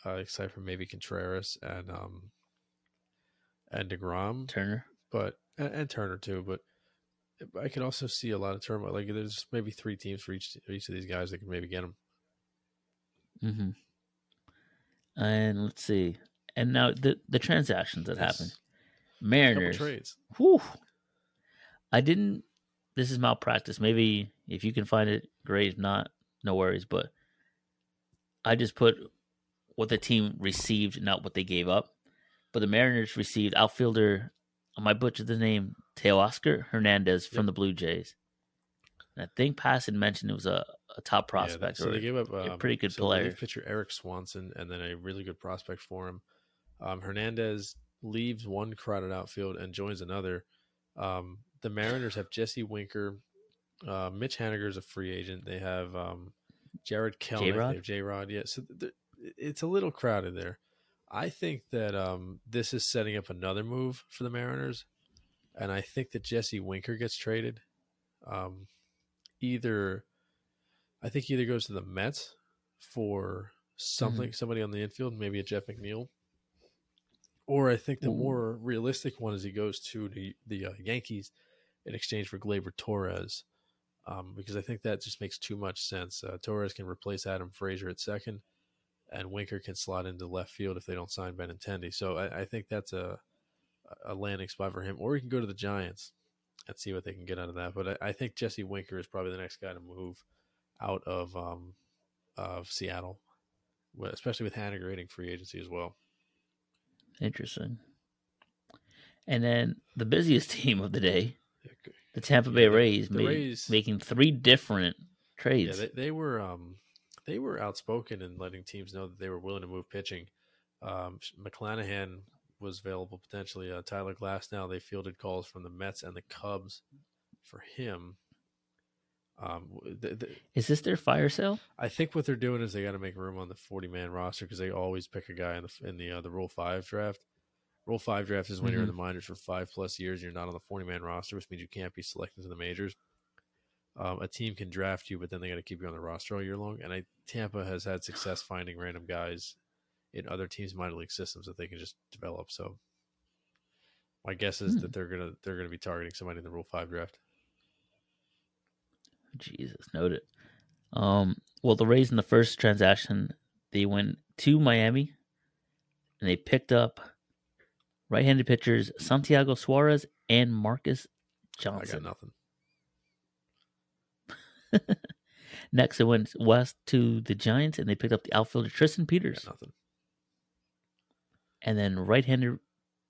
uh, except for maybe Contreras and um and deGrom, Turner. but and, and Turner too. But I could also see a lot of turmoil. Like there's maybe three teams for each each of these guys that could maybe get them. hmm And let's see. And now the the transactions that happened. Mariners. trades. Whew. I didn't. This is malpractice. Maybe if you can find it, great. If not, no worries. But I just put what the team received, not what they gave up. But the Mariners received outfielder. I might butcher the name. Teoscar Hernandez from Yep. the Blue Jays. And I think Passan mentioned it was a, a top Yeah, prospect. so they gave up a um, pretty good so player. pitcher Eric Swanson, and then a really good prospect for him. Um, Hernandez leaves one crowded outfield and joins another. Um, the Mariners have Jesse Winker, uh, Mitch Haniger is a free agent. They have um, Jarred Kelenic, J-Rod? they have J Rod. Yeah, so it's a little crowded there. I think that um, this is setting up another move for the Mariners, and I think that Jesse Winker gets traded. Um, either, I think either goes to the Mets for something, somebody on the infield, maybe a Jeff McNeil, or I think the Ooh. more realistic one is he goes to the the uh, Yankees in exchange for Gleyber Torres, um, because I think that just makes too much sense. Uh, Torres can replace Adam Frazier at second, and Winker can slot into left field if they don't sign Benintendi. So I, I think that's a a landing spot for him, or he can go to the Giants and see what they can get out of that. But I, I think Jesse Winker is probably the next guy to move out of um, of Seattle, especially with Haniger hitting free agency as well. Interesting. And then the busiest team of the day, the Tampa Bay Rays, the, the made, Rays making three different trades. Yeah, they, they were um, they were outspoken in letting teams know that they were willing to move pitching. Um, McClanahan was available potentially. Uh, Tyler Glasnow, they fielded calls from the Mets and the Cubs for him. Um, the, the, is this their fire sale? I think what they're doing is they got to make room on the forty man roster because they always pick a guy in the in the uh, the Rule Five draft. Rule Five draft is when mm-hmm. you're in mm-hmm. the minors for five plus years. And You're not on the forty man roster, which means you can't be selected to the majors. Um, a team can draft you, but then they got to keep you on the roster all year long. And I Tampa has had success finding random guys in other teams' minor league systems that they can just develop. So my guess is hmm. that they're gonna they're gonna be targeting somebody in the Rule Five draft. Jesus, noted. Um, well, the Rays in the first transaction, they went to Miami, and they picked up right-handed pitchers Santiago Suarez and Marcus Johnson. I got nothing. Next, it went west to the Giants, and they picked up the outfielder Tristan Peters. nothing and then right-handed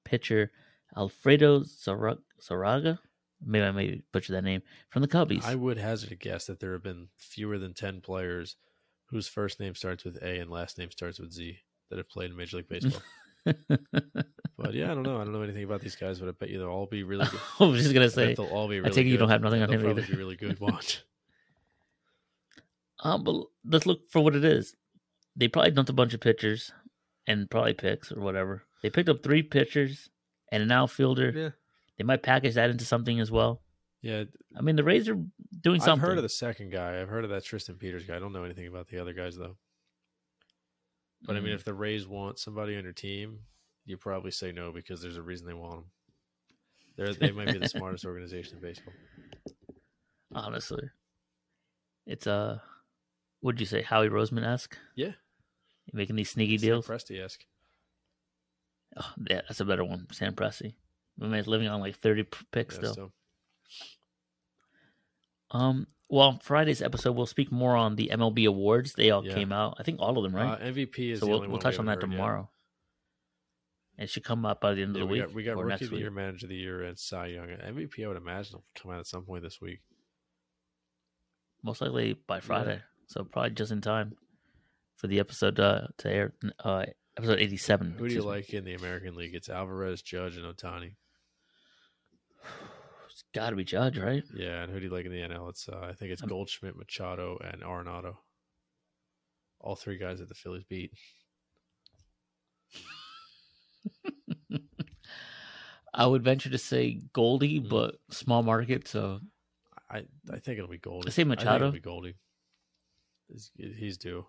pitcher Alfredo Zarraga. Maybe I may butcher that name from the Cubbies. I would hazard a guess that there have been fewer than ten players whose first name starts with A and last name starts with Z that have played in Major League Baseball. but yeah, I don't know. I don't know anything about these guys, but I bet you they'll all be really good. I was just gonna say they'll all be. Really I take good. you don't have nothing yeah, on him either. Be really good. Watch. um, but let's look for what it is. They probably dumped a bunch of pitchers and probably picks or whatever. They picked up three pitchers and an outfielder. Yeah. They might package that into something as well. Yeah. I mean, the Rays are doing something. I've heard of the second guy. I've heard of that Tristan Peters guy. I don't know anything about the other guys though. But mm. I mean, mm. if the Rays want somebody on your team, you probably say no because there's a reason they want them. They're, they might be the smartest organization in baseball. Honestly, it's a uh, would you say Howie Roseman esque? Yeah, making these sneaky deals. Presti esque. Oh, yeah, that's a better one. Sam Presti. My man's living on like thirty picks yeah, still. still. Um. Well, Friday's episode, we'll speak more on the MLB awards. They all yeah. came out. I think all of them, right? Uh, MVP is. So we'll, we'll touch on that tomorrow. It should come up by the end yeah, of the we week. Got, we got Rookie of the Year, Manager of the Year, and Cy Young. MVP, I would imagine, will come out at some point this week. Most likely by Friday. So probably just in time for the episode uh, to air. Uh, episode eighty-seven. Who do you like in the American League? It's Alvarez, Judge, and Ohtani. It's got to be Judge, right? Yeah, and who do you like in the NL? It's uh, I think it's Goldschmidt, Machado, and Arenado. All three guys that the Phillies beat. I would venture to say Goldie, mm. but small market, so I I think it'll be Goldie. I say Machado. I think it'll be Goldie. He's, he's due.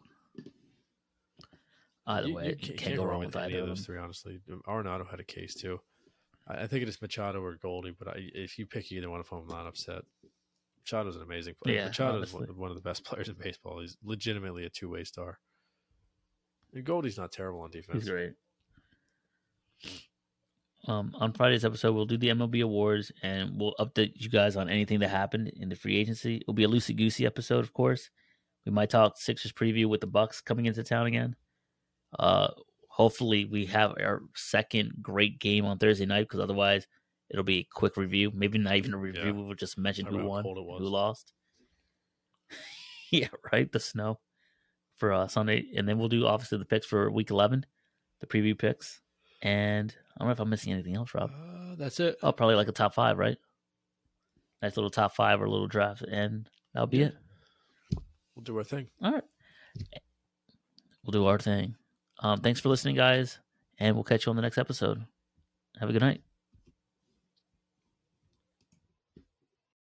Either you, way, you can't, can't, go wrong with any of those three. Honestly, Arenado had a case too. I, I think it is Machado or Goldie, but I, if you pick either one of them, I'm not upset. Machado's an amazing player. Yeah, Machado is one, one, of the best players in baseball. He's legitimately a two way star. And Goldie's not terrible on defense. He's great. Um, on Friday's episode, we'll do the MLB awards and we'll update you guys on anything that happened in the free agency. It'll be a loosey goosey episode, of course. We might talk Sixers preview with the Bucks coming into town again. Uh, hopefully, we have our second great game on Thursday night because otherwise, it'll be a quick review. Maybe not even a review. Yeah. We'll just mention who won, who lost. yeah, right. The snow for uh, Sunday, and then we'll do obviously the picks for Week 11, the preview picks, and I don't know if I'm missing anything else, Rob. Uh, that's it. Oh, probably like a top five, right? Nice little top five or little draft, and that'll be yeah. it. We'll do our thing. All right. We'll do our thing. Um, thanks for listening, guys, and we'll catch you on the next episode. Have a good night.